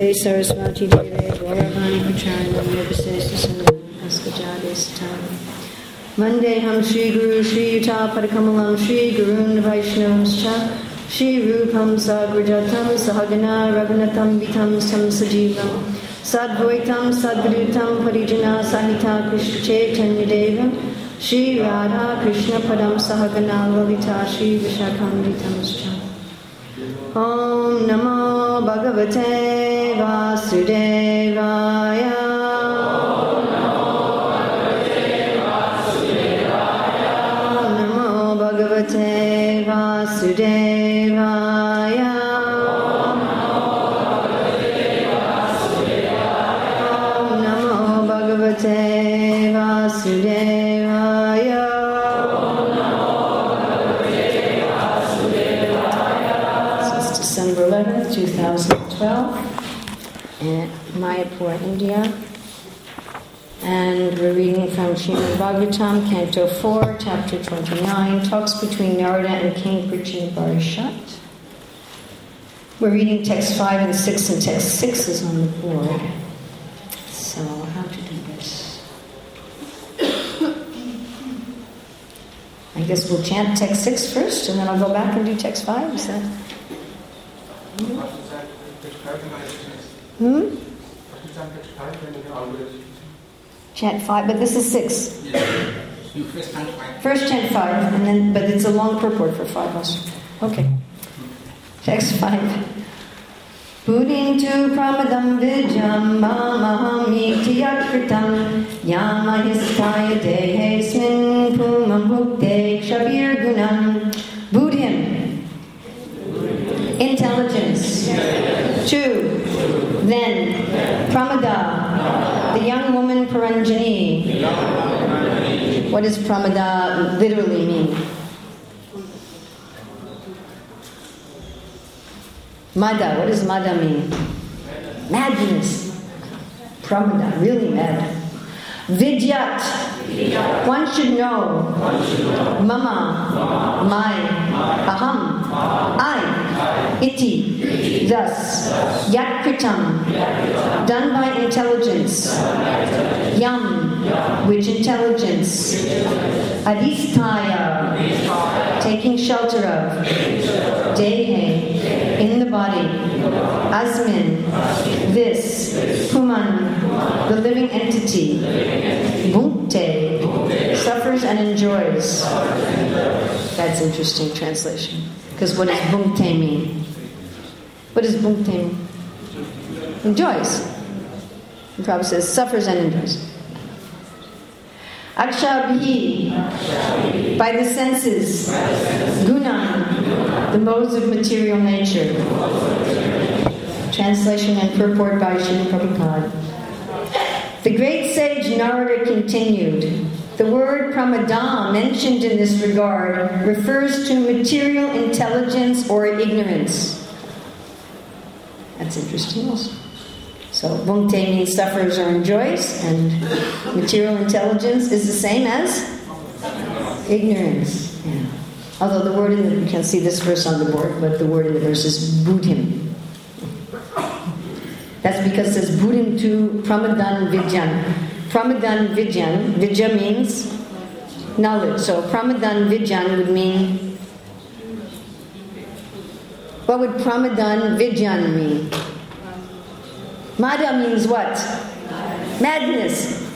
सरस्वती देवे गौरवाणी प्रचारणं Vandeham Sri Guru Sri Yutapadakamam Sri Gurun Vaishnavamscha Sri Rupam Sagrajatam Sahagana Raghunatam Vitam Samsajivam Sadvaitam Sadgrutam Parijana Sahita Krishna Chaitanya Devam Sri Radha Krishna Padam Sahagana Lavita Sri Vishakamritamscha Om Namo Bhagavate Vasudevaya. Bhagavatam, Canto 4, Chapter 29, Talks between Narada and King Prachinabarhishat. We're reading text 5 and 6, and text 6 is on the board. So, how to do this? I guess we'll chant text 6 first, and then I'll go back and do text 5. Is that? Hmm? Chant five, but this is six. First chant five, and then, but it's a long purport for five also. Okay. Text five. Pudintu pramadam vijam mamaham ityakritam yamahistaya dehesmin pumam bhukte kshabir gunam. Buddhim. Intelligence. Two. Then, Pramada, the young woman Puranjani. What does Pramada literally mean? Mada, what does Mada mean? Madness. Pramada, really mad. Vidyat, one should know. Mama, my, aham, I, iti, thus. Yat kritam, done by intelligence. Yam, which intelligence. Adistaya, taking shelter of. Dehe, in the body. Asmin, this. Puman, the living entity. Bhukte, suffers and enjoys. That's interesting translation. Because what does bhukte mean? What does bhukte mean? Enjoys. The Prabhupada says suffers and enjoys. Akshabhi, by the senses. Guna, the modes of material nature. Translation and purport by Srila Prabhupada. The great sage Narada continued. The word pramada mentioned in this regard refers to material intelligence or ignorance. That's interesting also. So bhukte means suffers or enjoys, and material intelligence is the same as ignorance. Yeah. Although the word in the, you can see this verse on the board, but the word in the verse is buddhim. That's because it says buddhim to pramadan vidyan. Pramadan vidyan, vidya means knowledge. So pramadan vidyan would mean what would pramadan vidyan mean? Mada means what? Madness.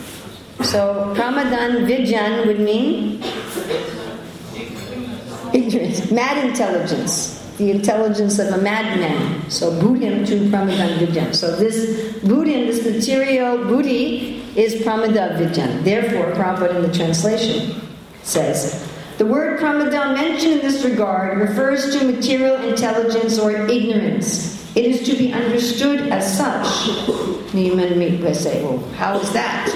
So Pramadan Vidyan would mean ignorance, mad intelligence, the intelligence of a madman. So Buddhim to Pramadan Vidyan. So this Buddhim, this material Buddhi, is Pramada Vidyan. Therefore, Prabhupada in the translation says, the word Pramadan mentioned in this regard refers to material intelligence or ignorance. It is to be understood as such. Well, how is that?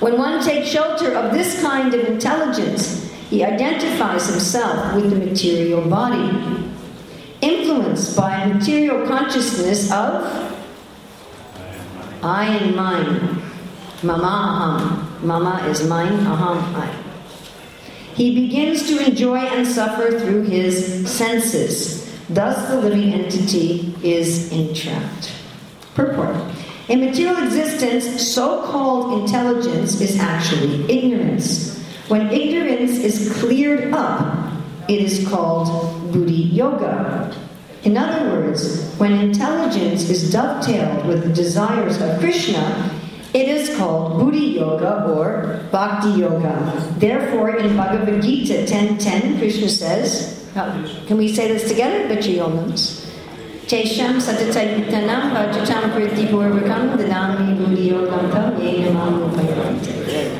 When one takes shelter of this kind of intelligence, he identifies himself with the material body, influenced by a material consciousness of I and mine. Mama aham. Mama is mine, aham, I. He begins to enjoy and suffer through his senses. Thus, the living entity is entrapped. Purport. In material existence, so called intelligence is actually ignorance. When ignorance is cleared up, it is called Buddhi Yoga. In other words, when intelligence is dovetailed with the desires of Krishna, it is called Buddhi Yoga or Bhakti Yoga. Therefore, in Bhagavad Gita 10.10, Krishna says, can we say this together? Bet you all know. Tesham satatayitanam bhajatam pritipurvakam dadami buddhi yogam tam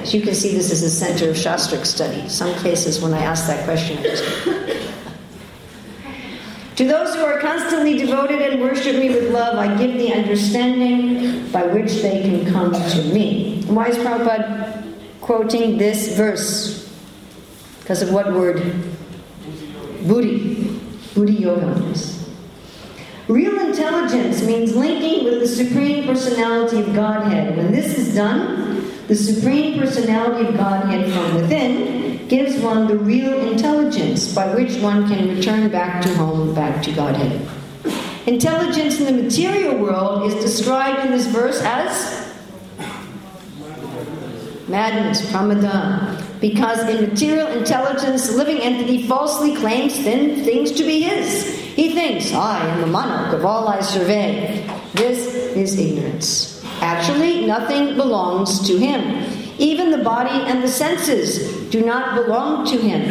So you can see this is a center of Shastric study. Some cases when I ask that question, I just to those who are constantly devoted and worship me with love, I give the understanding by which they can come to me. why is Prabhupada quoting this verse? Because of what word? Buddhi. Buddhi Yoga. Real intelligence means linking with the Supreme Personality of Godhead. When this is done, the Supreme Personality of Godhead from within gives one the real intelligence by which one can return back to home, back to Godhead. Intelligence in the material world is described in this verse as madness, pramada, because in material intelligence, the living entity falsely claims thin things to be his. He thinks, I am the monarch of all I survey. This is ignorance. Actually, nothing belongs to him. Even the body and the senses do not belong to him,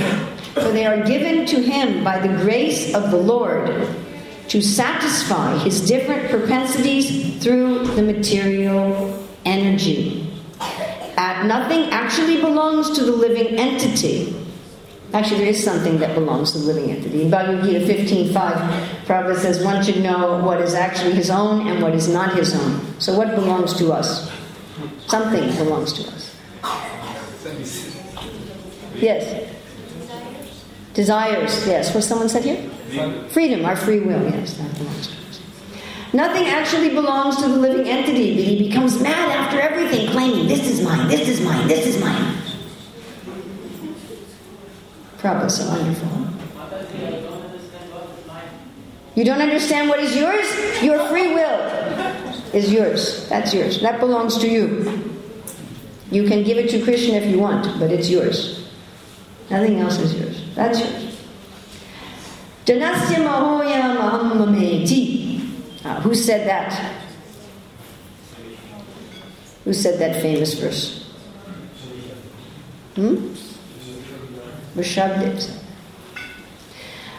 for they are given to him by the grace of the Lord to satisfy his different propensities through the material energy. At nothing actually belongs to the living entity. Actually, there is something that belongs to the living entity. In Bhagavad Gita 15.5, Prabhupada says one should know what is actually his own and what is not his own. So what belongs to us? Something belongs to us. Yes. Desires, yes. What someone said here? Freedom, our free will, yes, that belongs to us. Nothing actually belongs to the living entity, but he becomes mad after everything, claiming, This is mine, this is mine, this is mine. Prabhupada, so wonderful. You don't understand what is yours? Your free will is yours. That's yours. That belongs to you. You can give it to Krishna if you want, but it's yours. Nothing else is yours. That's yours. Janasya Mahoya Mahamameti. Uh, who said that? Who said that famous verse? Hmm? Rishabdev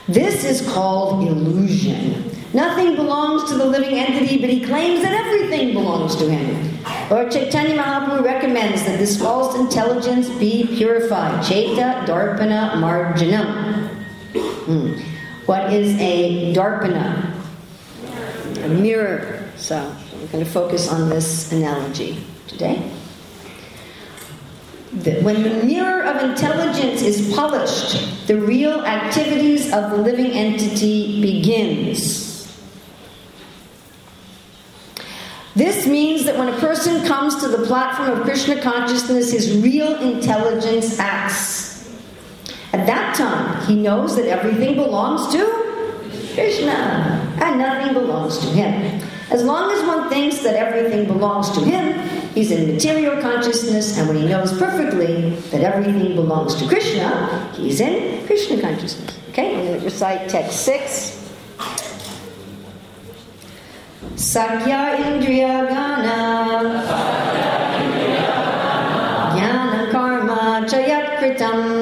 This is called illusion. Nothing belongs to the living entity, but he claims that everything belongs to him. Lord Chaitanya Mahaprabhu recommends that this false intelligence be purified. Chaita Darpana Marjanam. Hmm. What is a Darpana? A mirror. So we're going to focus on this analogy today. When the mirror of intelligence is polished, the real activities of the living entity begins. This means that when a person comes to the platform of Krishna consciousness, his real intelligence acts. At that time, he knows that everything belongs to Krishna and nothing belongs to him. As long as one thinks that everything belongs to him, he's in material consciousness, and when he knows perfectly that everything belongs to Krishna, he's in Krishna consciousness. Okay, I'm going to recite text 6. Sakya Indriya Gana. Jnana Karma Chayat Kritam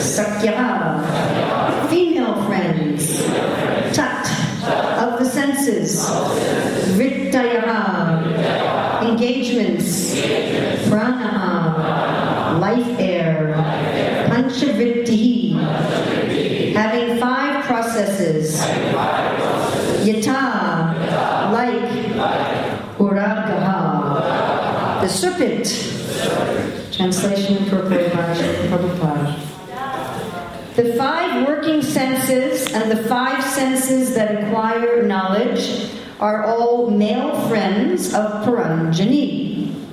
Sakyara. Female friends. Tat. Of the senses. Rittayaha. Engagements. Pranaha. Life air. Panchavritti. Having five processes. Yata. Like. Uragaha. The serpent. Translation appropriate by Prabhupada.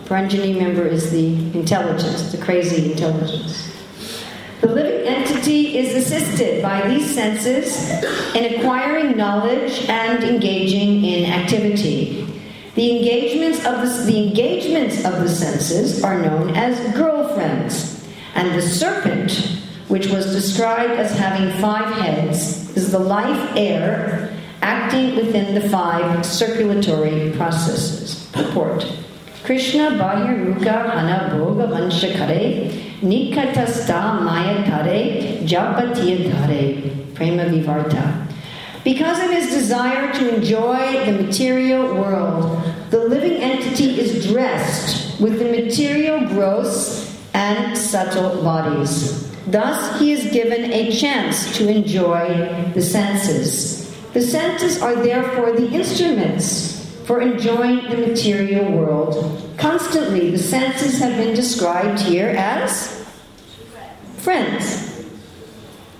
Puranjani member is the intelligence, the crazy intelligence. The living entity is assisted by these senses in acquiring knowledge and engaging in activity. The engagements of the, the engagements of the senses are known as girlfriends, and the serpent, which was described as having five heads, is the life air acting within the five circulatory processes. Purport. Krishna Bahiruka Hana Bhoga Vanshakare Nikatasta Mayatare Japatiyadhare Prema Vivarta. Because of his desire to enjoy the material world, the living entity is dressed with the material gross and subtle bodies. Thus, he is given a chance to enjoy the senses. The senses are therefore the instruments for enjoying the material world. Constantly, the senses have been described here as friends.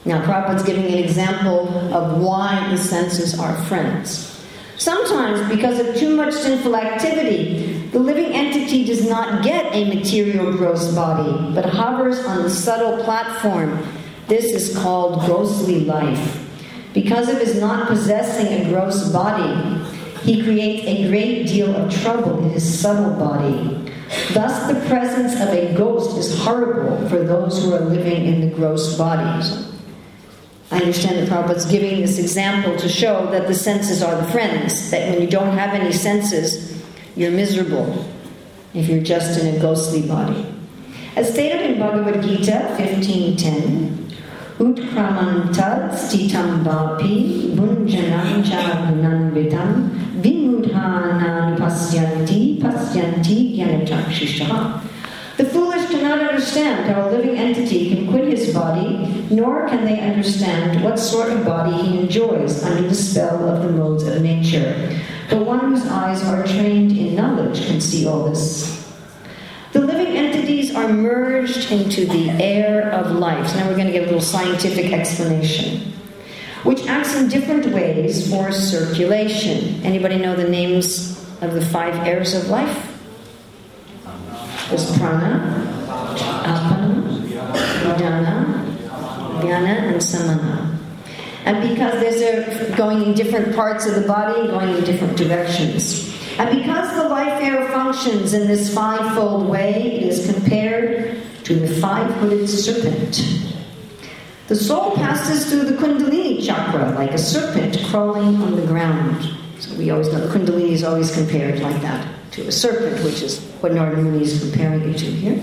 Now, Prabhupada's giving an example of why the senses are friends. Sometimes, because of too much sinful activity, the living entity does not get a material gross body, but hovers on the subtle platform. This is called grossly life. Because of his not possessing a gross body, he creates a great deal of trouble in his subtle body. Thus, the presence of a ghost is horrible for those who are living in the gross bodies. I understand that Prabhupada's giving this example to show that the senses are the friends, that when you don't have any senses, you're miserable if you're just in a ghostly body. As stated in Bhagavad Gita 1510, Utkramantad stitam vapi bunjanam jagunanvitam vimudhanan pasyanti pasyanti gyanachakshisha. The foolish cannot understand how a living entity can quit his body, nor can they understand what sort of body he enjoys under the spell of the modes of nature. The one whose eyes are trained in knowledge can see all this. The living entities are merged into the air of life. So now we're going to give a little scientific explanation. which acts in different ways for circulation. Anybody know the names of the five airs of life? There's prana, apana, udana, vyana, and samana. And because they're going in different parts of the body, going in different directions. And because the life air functions in this fivefold way, it is compared to the five hooded serpent. The soul passes through the Kundalini chakra like a serpent crawling on the ground. So we always know the Kundalini is always compared like that to a serpent, which is what Narada Muni is comparing it to here.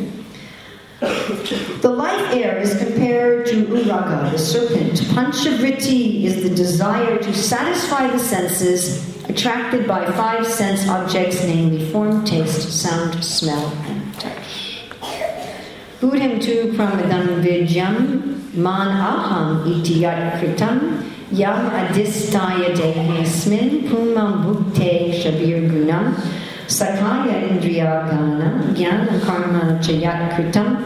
The life air is compared to Uraga, the serpent. Panchavritti is the desire to satisfy the senses attracted by five sense objects, namely form, taste, sound, smell, and touch. Buddham tu pramadam vidyam man aham iti yat kritam yam adistaya dehesmin pumam bhukte shabir gunam sakaya indriya gana jnana karma chayat kritam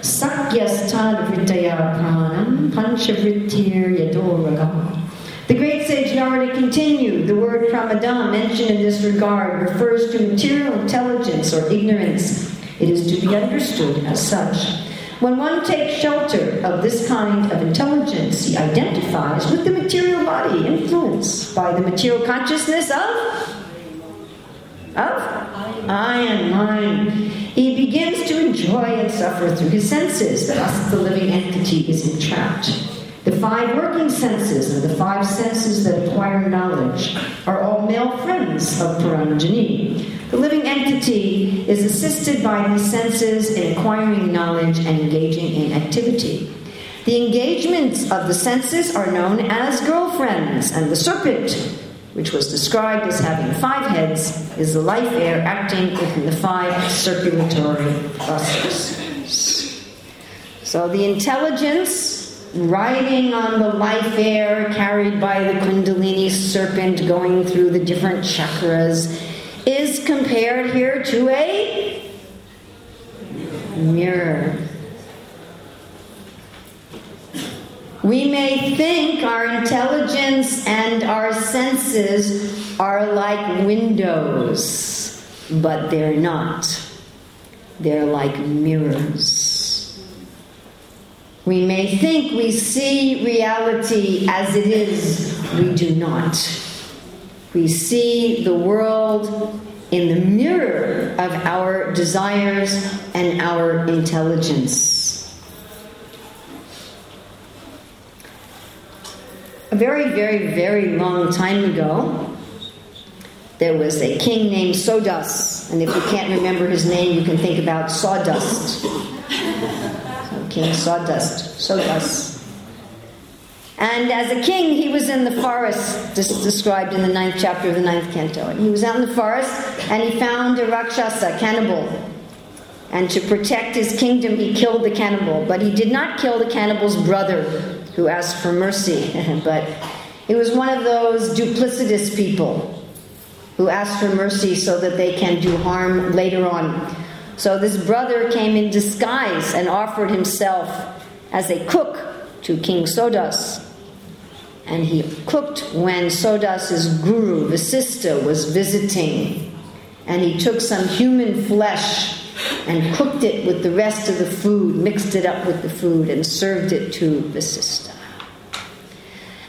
sakyastad vritaya pranam panchavrittir yadoragam the great sage Narada continued, the word pramadam mentioned in this regard refers to material intelligence or ignorance. It is to be understood as such. When one takes shelter of this kind of intelligence, he identifies with the material body influenced by the material consciousness of of I and mine. He begins to enjoy and suffer through his senses. Thus, the living entity is entrapped. The five working senses, or the five senses that acquire knowledge, are all male friends of Puranjani. The living entity is assisted by these senses in acquiring knowledge and engaging in activity. The engagements of the senses are known as girlfriends, and the serpent, which was described as having five heads, is the life air acting within the five circulatory processes. So the intelligence riding on the life air carried by the Kundalini serpent going through the different chakras is compared here to a mirror. We may think our intelligence and our senses are like windows, but they're not. They're like mirrors. We may think we see reality as it is, we do not. We see the world in the mirror of our desires and our intelligence. A very, very, very long time ago, there was a king named Sodas, and if you can't remember his name, you can think about sawdust. King Sawdust, Sawdust. And as a king, he was in the forest, described in the ninth chapter of the ninth canto. And he was out in the forest and he found a Rakshasa, cannibal. And to protect his kingdom, he killed the cannibal. But he did not kill the cannibal's brother, who asked for mercy. but it was one of those duplicitous people who ask for mercy so that they can do harm later on. So this brother came in disguise and offered himself as a cook to King Sodas. And he cooked when Sodas's guru, Vasista, was visiting. And he took some human flesh and cooked it with the rest of the food, mixed it up with the food, and served it to Vasista.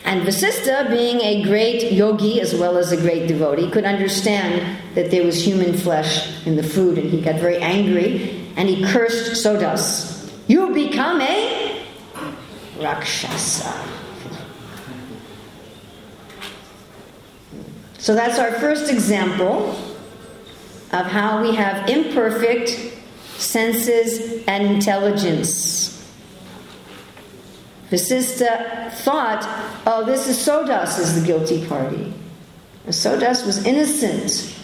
And Vasista, being a great yogi as well as a great devotee, could understand that there was human flesh in the food, and he got very angry and he cursed Sodas. You become a Rakshasa. So that's our first example of how we have imperfect senses and intelligence. Vasista thought, oh, this is Sodas is the guilty party. Sodas was innocent.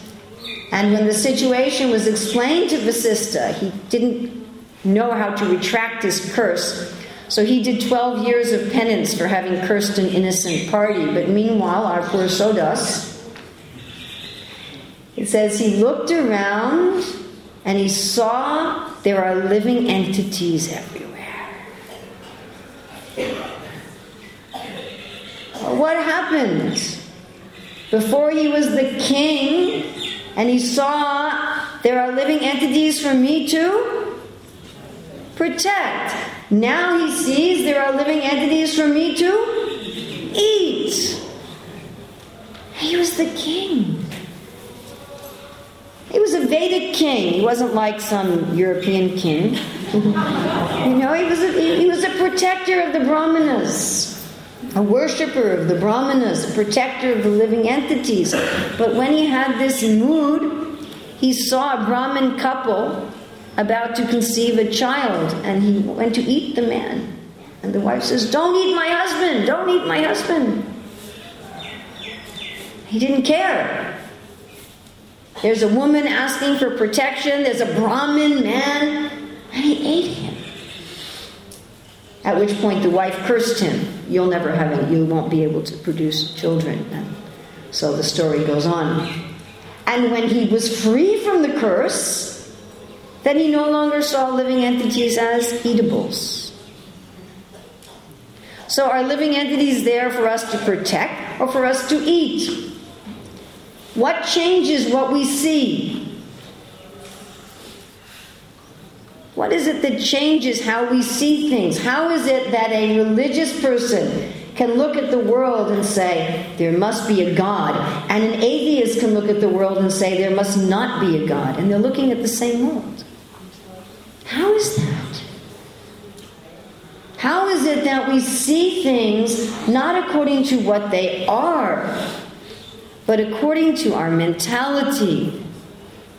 And when the situation was explained to Vasista, he didn't know how to retract his curse. So he did 12 years of penance for having cursed an innocent party. But meanwhile, our poor Sodas, it says he looked around and he saw there are living entities everywhere. What happened? Before he was the king and he saw there are living entities for me to protect. Now he sees there are living entities for me to eat. He was the king. He was a Vedic king. He wasn't like some European king. you know, he was, a, he was a protector of the Brahmanas, a worshiper of the Brahmanas, a protector of the living entities. But when he had this mood, he saw a Brahmin couple about to conceive a child, and he went to eat the man. And the wife says, Don't eat my husband, don't eat my husband. He didn't care. There's a woman asking for protection, there's a Brahmin man, and he ate him. At which point the wife cursed him. You'll never have any, you won't be able to produce children. And so the story goes on. And when he was free from the curse, then he no longer saw living entities as eatables. So are living entities there for us to protect or for us to eat? What changes what we see? What is it that changes how we see things? How is it that a religious person can look at the world and say, there must be a God, and an atheist can look at the world and say, there must not be a God, and they're looking at the same world? How is that? How is it that we see things not according to what they are, but according to our mentality.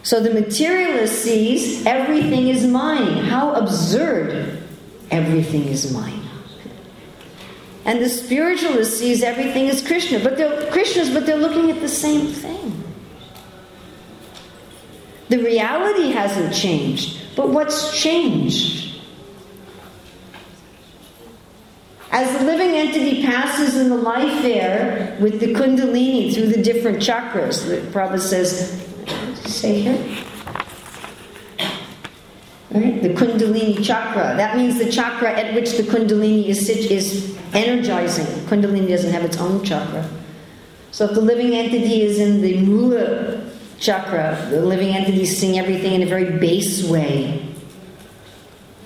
So the materialist sees everything is mine. How absurd! Everything is mine. And the spiritualist sees everything as Krishna, but they're Krishnas, but they're looking at the same thing. The reality hasn't changed, but what's changed? As the living entity passes in the life air with the kundalini through the different chakras, the Prabhupada says, say here? Right? The kundalini chakra. That means the chakra at which the kundalini is, is energizing. Kundalini doesn't have its own chakra. So if the living entity is in the mula chakra, the living entity is seeing everything in a very base way.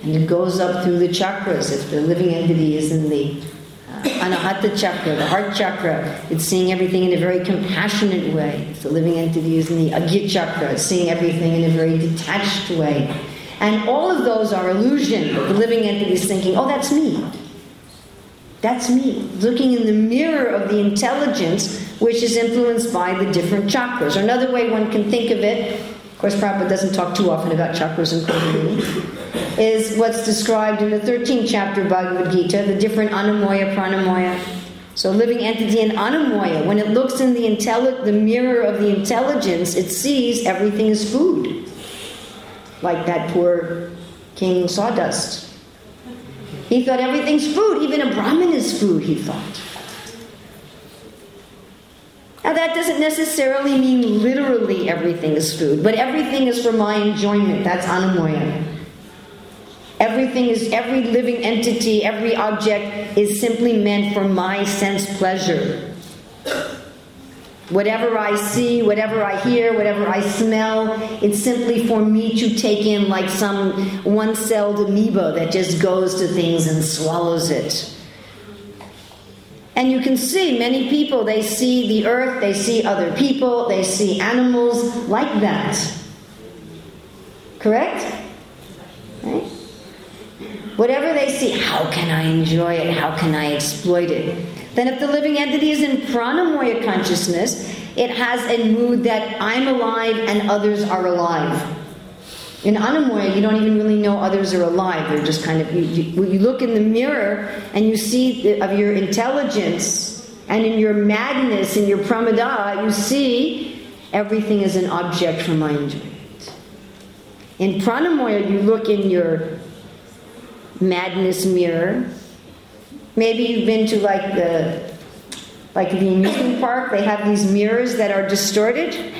And it goes up through the chakras. If the living entity is in the uh, anahata chakra, the heart chakra, it's seeing everything in a very compassionate way. If the living entity is in the agya chakra, it's seeing everything in a very detached way. And all of those are illusion. The living entity is thinking, oh, that's me. That's me. Looking in the mirror of the intelligence which is influenced by the different chakras. Or another way one can think of it, course, Prabhupada doesn't talk too often about chakras and Kundalini is what's described in the 13th chapter of Bhagavad Gita, the different anamoya, pranamoya. So, living entity in anamoya, when it looks in the, intelli- the mirror of the intelligence, it sees everything is food. Like that poor King Sawdust. He thought everything's food, even a Brahmin is food, he thought. Now, that doesn't necessarily mean literally everything is food, but everything is for my enjoyment. That's anamoya. Everything is, every living entity, every object is simply meant for my sense pleasure. Whatever I see, whatever I hear, whatever I smell, it's simply for me to take in like some one celled amoeba that just goes to things and swallows it. And you can see many people, they see the earth, they see other people, they see animals like that. Correct? Right? Whatever they see, how can I enjoy it? How can I exploit it? Then, if the living entity is in pranamoya consciousness, it has a mood that I'm alive and others are alive. In anamoya, you don't even really know others are alive. They're just kind of, you, you, you look in the mirror and you see the, of your intelligence and in your madness, in your pramada, you see everything is an object for my enjoyment. In pranamoya, you look in your madness mirror. Maybe you've been to like the like the amusement park. They have these mirrors that are distorted.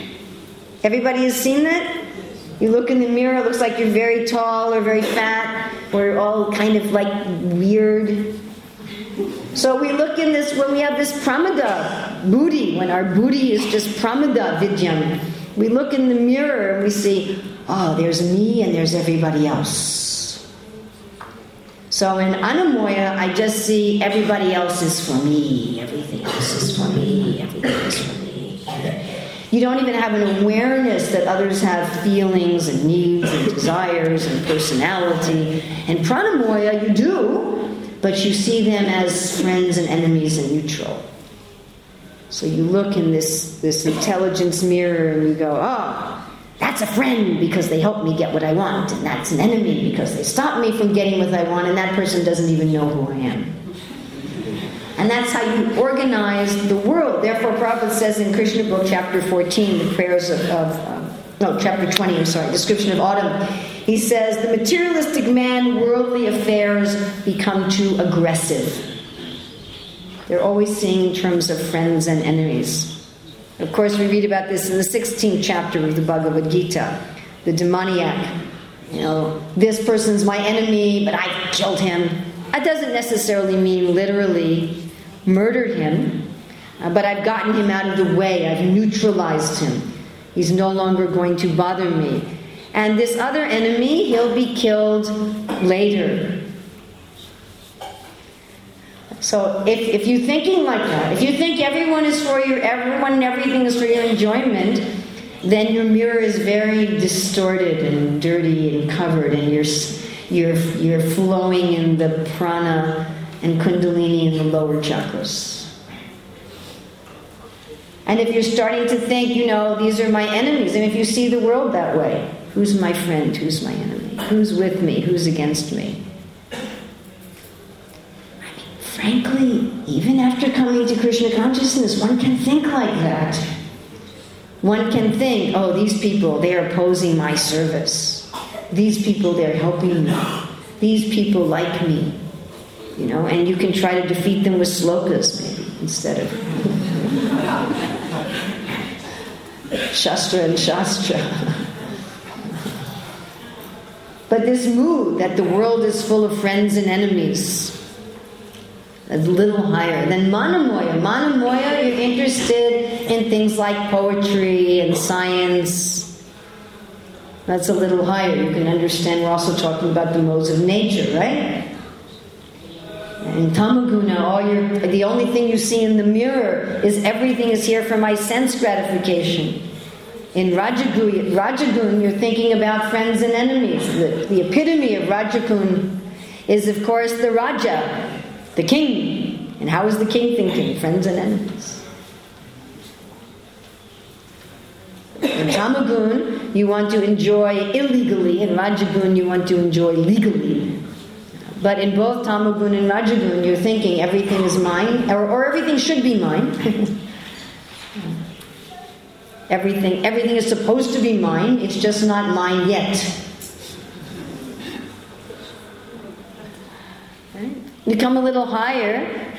Everybody has seen that. You look in the mirror, it looks like you're very tall or very fat, or all kind of like weird. So we look in this when we have this pramada buddhi, when our buddhi is just pramada vidyam, we look in the mirror and we see, oh, there's me and there's everybody else. So in Anamoya, I just see everybody else is for me, everything else is for me, everything is for me. You don't even have an awareness that others have feelings and needs and desires and personality. And pranamoya, you do, but you see them as friends and enemies and neutral. So you look in this, this intelligence mirror and you go, oh, that's a friend because they help me get what I want, and that's an enemy because they stop me from getting what I want, and that person doesn't even know who I am. And that's how you organize the world. Therefore, Prophet says in Krishna book, chapter 14, the prayers of, of um, no, chapter 20, I'm sorry, description of autumn. He says, the materialistic man, worldly affairs become too aggressive. They're always seeing in terms of friends and enemies. Of course, we read about this in the 16th chapter of the Bhagavad Gita, the demoniac. You know, this person's my enemy, but I killed him. That doesn't necessarily mean literally murdered him, uh, but I've gotten him out of the way. I've neutralized him. He's no longer going to bother me. And this other enemy, he'll be killed later. So if, if you're thinking like that, if you think everyone is for your everyone and everything is for your enjoyment, then your mirror is very distorted and dirty and covered, and you're you're you're flowing in the prana and kundalini in the lower chakras. And if you're starting to think, you know, these are my enemies, and if you see the world that way, who's my friend, who's my enemy, who's with me, who's against me? I mean, frankly, even after coming to Krishna consciousness, one can think like that. One can think, oh, these people, they're opposing my service. These people, they're helping me. These people like me you know, and you can try to defeat them with slokas maybe instead of Shastra and Shastra. but this mood that the world is full of friends and enemies, a little higher than Manamoya. Manamoya, you're interested in things like poetry and science. That's a little higher. You can understand we're also talking about the modes of nature, right? In tamaguna, all your the only thing you see in the mirror is everything is here for my sense gratification. In Rajagun, Rajagun you're thinking about friends and enemies. The, the epitome of Rajagun is, of course, the Raja, the king. And how is the king thinking? Friends and enemies. In Tamagun, you want to enjoy illegally. In Rajagun, you want to enjoy legally. But in both Tamagun and Rajagun, you're thinking everything is mine, or, or everything should be mine. everything, everything is supposed to be mine, it's just not mine yet. You come a little higher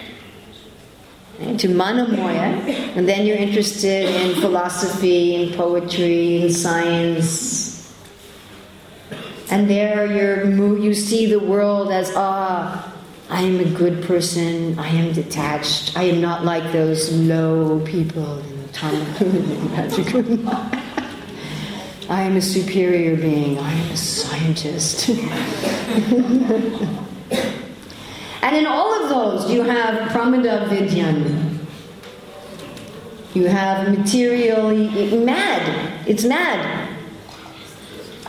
to Manamoya, and then you're interested in philosophy and poetry and science and there you're, you see the world as, ah, I am a good person, I am detached, I am not like those low people in Tamagun I am a superior being, I am a scientist. and in all of those, you have Pramada Vidyan. You have material, mad. It's mad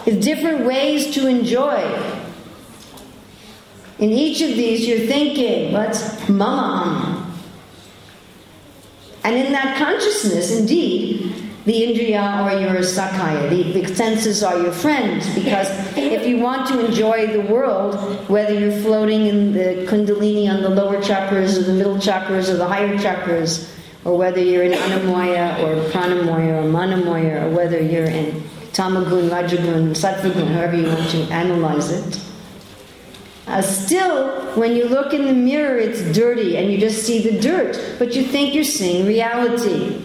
is different ways to enjoy. In each of these, you're thinking, what's mama? And in that consciousness, indeed, the indriya or your sakaya, the, the senses are your friends, because if you want to enjoy the world, whether you're floating in the kundalini on the lower chakras or the middle chakras or the higher chakras, or whether you're in anamoya or pranamoya or manamoya, or whether you're in tamagun, rajagun, sattvagun, however you want to analyze it. Uh, still, when you look in the mirror, it's dirty and you just see the dirt, but you think you're seeing reality.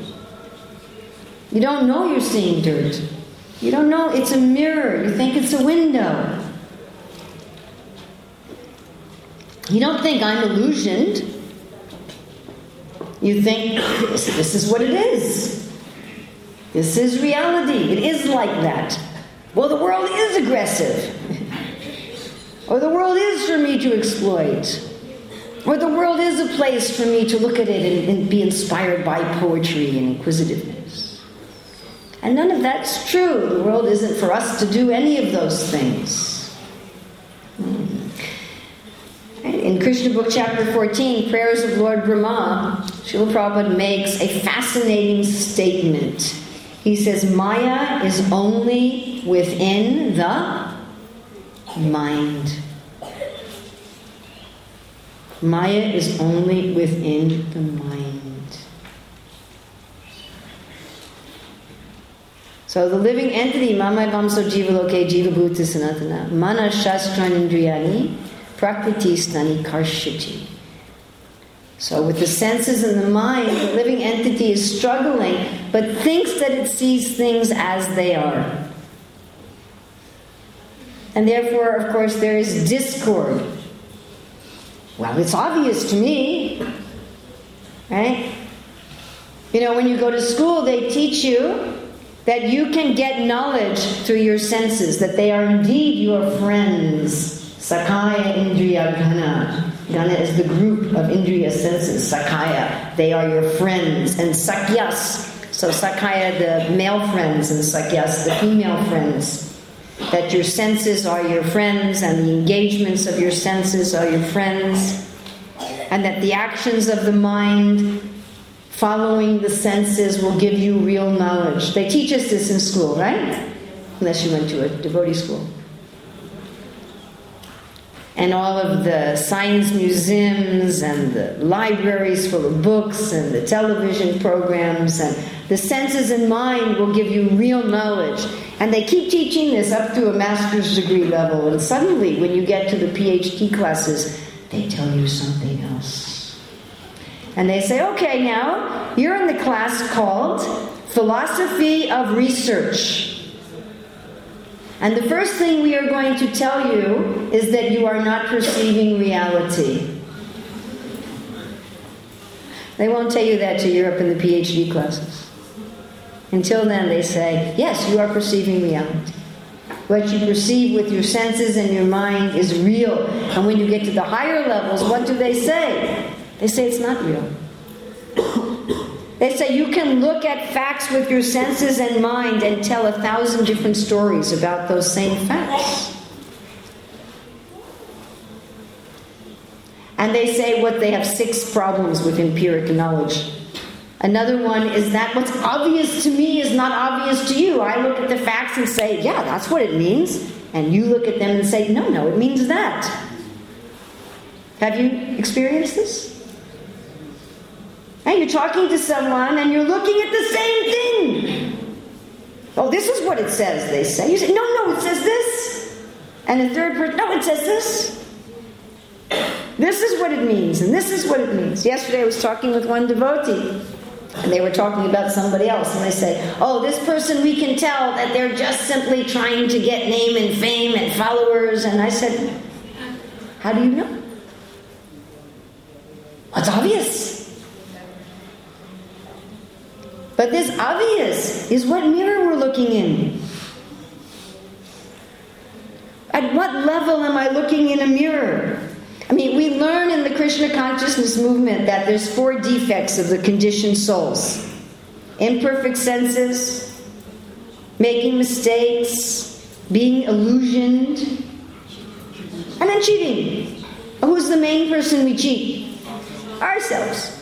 You don't know you're seeing dirt. You don't know it's a mirror. You think it's a window. You don't think I'm illusioned. You think this, this is what it is. This is reality. It is like that. Well, the world is aggressive. or the world is for me to exploit. Or the world is a place for me to look at it and, and be inspired by poetry and inquisitiveness. And none of that's true. The world isn't for us to do any of those things. Hmm. In Krishna Book, chapter 14, Prayers of Lord Brahma, Srila Prabhupada makes a fascinating statement. He says, Maya is only within the mind. Maya is only within the mind. So the living entity, Mama Vamso Jiva Loke Jiva Bhuta Sanatana, Mana Shastran Indriyani, Prakriti Stani Karshiti. So, with the senses and the mind, the living entity is struggling, but thinks that it sees things as they are. And therefore, of course, there is discord. Well, it's obvious to me, right? You know, when you go to school, they teach you that you can get knowledge through your senses, that they are indeed your friends. Sakaya Indriya Gana. Gana is the group of Indriya senses, Sakaya. They are your friends. And Sakyas, so Sakaya, the male friends, and Sakyas, the female friends. That your senses are your friends, and the engagements of your senses are your friends. And that the actions of the mind following the senses will give you real knowledge. They teach us this in school, right? Unless you went to a devotee school and all of the science museums and the libraries full of books and the television programs and the senses and mind will give you real knowledge. And they keep teaching this up to a master's degree level, and suddenly, when you get to the PhD classes, they tell you something else. And they say, okay, now you're in the class called Philosophy of Research. And the first thing we are going to tell you is that you are not perceiving reality. They won't tell you that to up in the PhD classes. Until then, they say, yes, you are perceiving reality. What you perceive with your senses and your mind is real. And when you get to the higher levels, what do they say? They say it's not real. They say you can look at facts with your senses and mind and tell a thousand different stories about those same facts. And they say what they have six problems with empiric knowledge. Another one is that what's obvious to me is not obvious to you. I look at the facts and say, yeah, that's what it means. And you look at them and say, no, no, it means that. Have you experienced this? And you're talking to someone and you're looking at the same thing. Oh, this is what it says, they say. You say, no, no, it says this. And the third person, no, it says this. This is what it means, and this is what it means. Yesterday I was talking with one devotee, and they were talking about somebody else, and they say, Oh, this person, we can tell that they're just simply trying to get name and fame and followers. And I said, How do you know? It's obvious. But this obvious is what mirror we're looking in. At what level am I looking in a mirror? I mean, we learn in the Krishna consciousness movement that there's four defects of the conditioned souls imperfect senses, making mistakes, being illusioned, and then cheating. Who's the main person we cheat? Ourselves.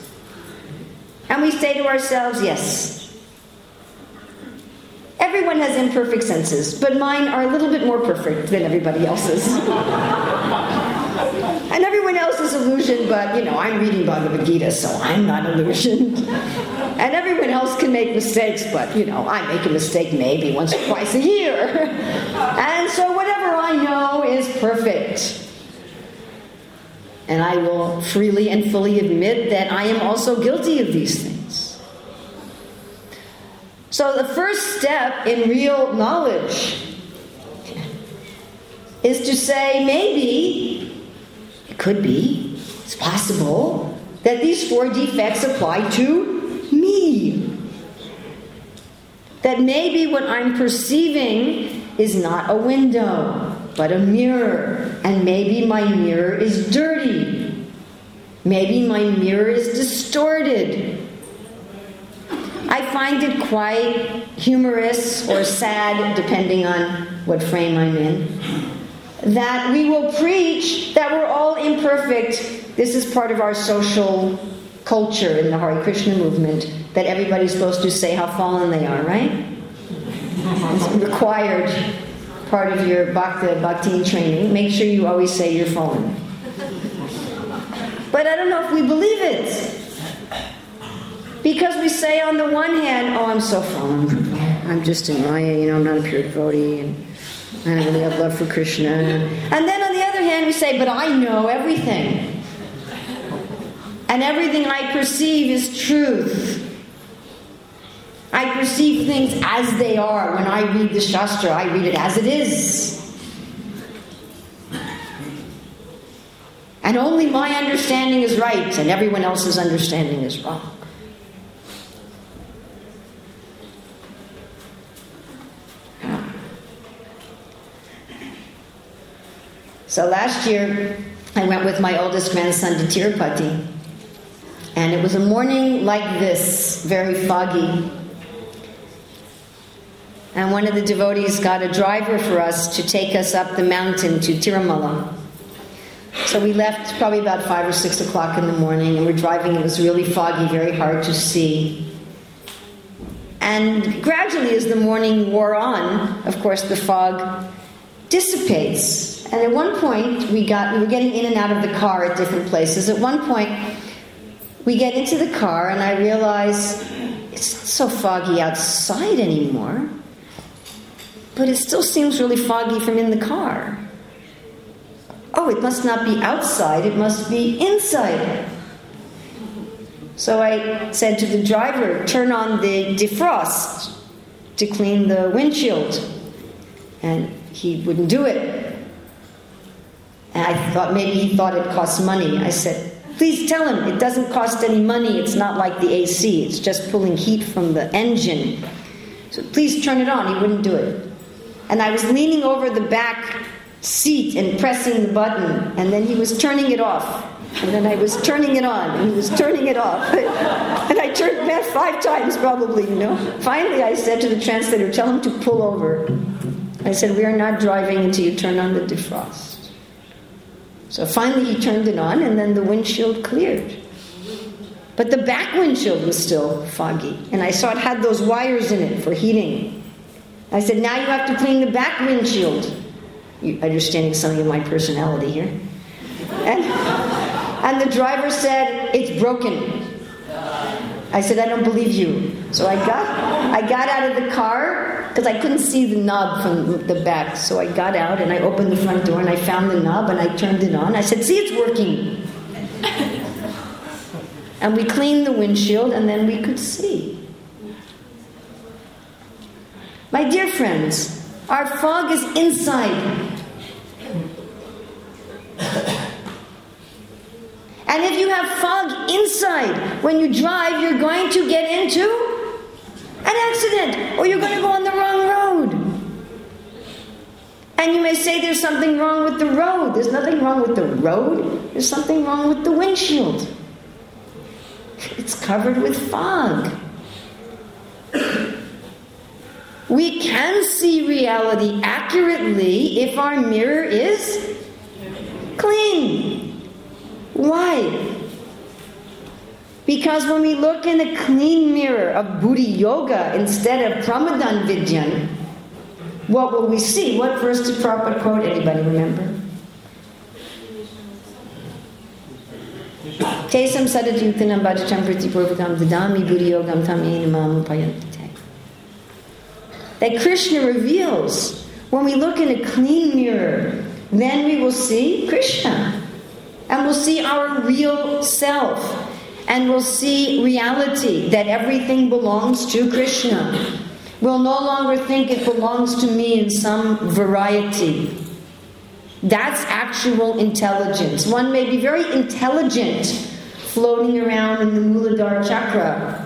And we say to ourselves, yes. Everyone has imperfect senses, but mine are a little bit more perfect than everybody else's. and everyone else is illusioned, but you know, I'm reading Bhagavad Gita, so I'm not illusioned. and everyone else can make mistakes, but you know, I make a mistake maybe once or twice a year. and so whatever I know is perfect. And I will freely and fully admit that I am also guilty of these things. So, the first step in real knowledge is to say, maybe, it could be, it's possible that these four defects apply to me. That maybe what I'm perceiving is not a window, but a mirror. And maybe my mirror is dirty. Maybe my mirror is distorted. I find it quite humorous or sad, depending on what frame I'm in, that we will preach that we're all imperfect. This is part of our social culture in the Hare Krishna movement that everybody's supposed to say how fallen they are, right? It's required part of your bhakti, bhakti training. Make sure you always say you're fallen. But I don't know if we believe it. Because we say on the one hand, oh, I'm so fallen. I'm just in Maya, you know, I'm not a pure devotee, and I don't really have love for Krishna. And then on the other hand, we say, but I know everything. And everything I perceive is truth. I perceive things as they are. When I read the Shastra, I read it as it is. And only my understanding is right, and everyone else's understanding is wrong. So last year, I went with my oldest grandson to Tirupati. And it was a morning like this, very foggy. And one of the devotees got a driver for us to take us up the mountain to Tirumala. So we left probably about five or six o'clock in the morning, and we're driving. It was really foggy, very hard to see. And gradually, as the morning wore on, of course, the fog dissipates. And at one point, we got we were getting in and out of the car at different places. At one point, we get into the car, and I realize it's not so foggy outside anymore, but it still seems really foggy from in the car. Oh, it must not be outside, it must be inside. So I said to the driver, turn on the defrost to clean the windshield. And he wouldn't do it. And I thought maybe he thought it cost money. I said, please tell him it doesn't cost any money. It's not like the AC, it's just pulling heat from the engine. So please turn it on. He wouldn't do it. And I was leaning over the back seat and pressing the button, and then he was turning it off. And then I was turning it on, and he was turning it off. and I turned back five times, probably, you know. Finally, I said to the translator, Tell him to pull over. I said, We are not driving until you turn on the defrost. So finally he turned it on and then the windshield cleared. But the back windshield was still foggy. And I saw it had those wires in it for heating. I said, now you have to clean the back windshield. You understanding something of my personality here? And, and the driver said, it's broken. I said, I don't believe you. So I got, I got out of the car because I couldn't see the knob from the back. So I got out and I opened the front door and I found the knob and I turned it on. I said, see, it's working. and we cleaned the windshield and then we could see. My dear friends, our fog is inside. And if you have fog inside, when you drive, you're going to get into an accident or you're going to go on the wrong road. And you may say there's something wrong with the road. There's nothing wrong with the road, there's something wrong with the windshield. It's covered with fog. We can see reality accurately if our mirror is clean. Why? Because when we look in the clean mirror of Buddhi Yoga instead of Pramadhan Vidyan, what will we see? What verse did Prabhupada quote? Anybody remember? Tesam sadadyutanam bhajacham pritipurvakam dadami buddhi yogam tam upayante. That Krishna reveals when we look in a clean mirror, then we will see Krishna. And we'll see our real self. And we'll see reality that everything belongs to Krishna. We'll no longer think it belongs to me in some variety. That's actual intelligence. One may be very intelligent floating around in the Muladhara chakra,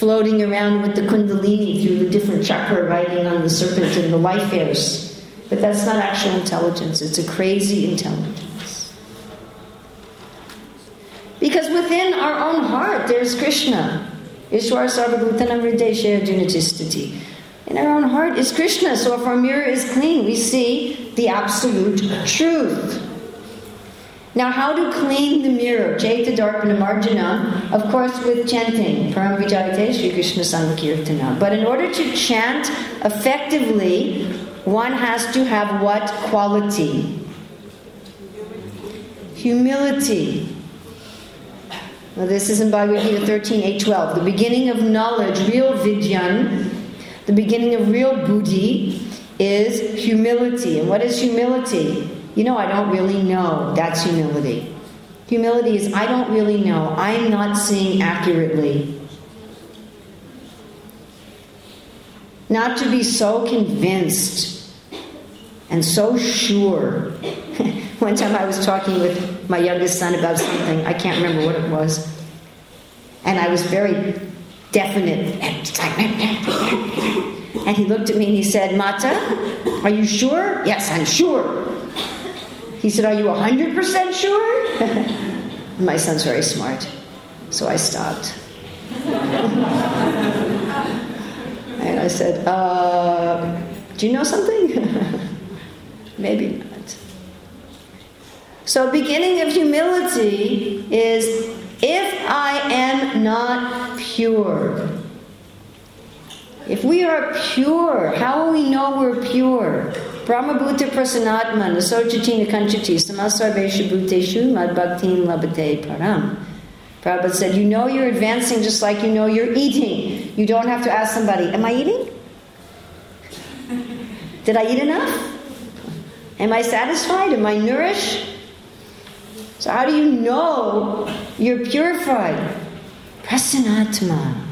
floating around with the Kundalini through the different chakra riding on the serpent and the life airs. But that's not actual intelligence, it's a crazy intelligence. Because within our own heart there's Krishna. Ishwar Sarvabhutanam Hrideshaya Junatistiti. In our own heart is Krishna, so if our mirror is clean, we see the absolute truth. Now, how to clean the mirror? Chaita Darpana Marjana, of course, with chanting. Param Vijayate Sri Krishna Sankirtana. But in order to chant effectively, one has to have what quality? Humility. Well, this is in Bhagavad Gita 13, 8, 12. The beginning of knowledge, real vidyan, the beginning of real buddhi, is humility. And what is humility? You know, I don't really know. That's humility. Humility is I don't really know. I'm not seeing accurately. Not to be so convinced and so sure. One time I was talking with my youngest son about something, I can't remember what it was. And I was very definite. And he looked at me and he said, Mata, are you sure? Yes, I'm sure. He said, Are you 100% sure? my son's very smart. So I stopped. and I said, uh, Do you know something? Maybe not. So, beginning of humility is if I am not pure. If we are pure, how will we know we're pure? Brahmabhuta prasanatman, asojati nakanchati, samasarveshu bhuteshu madbhaktin labate param. Prabhupada said, You know you're advancing just like you know you're eating. You don't have to ask somebody, Am I eating? Did I eat enough? Am I satisfied? Am I nourished? So, how do you know you're purified? Prasanatma.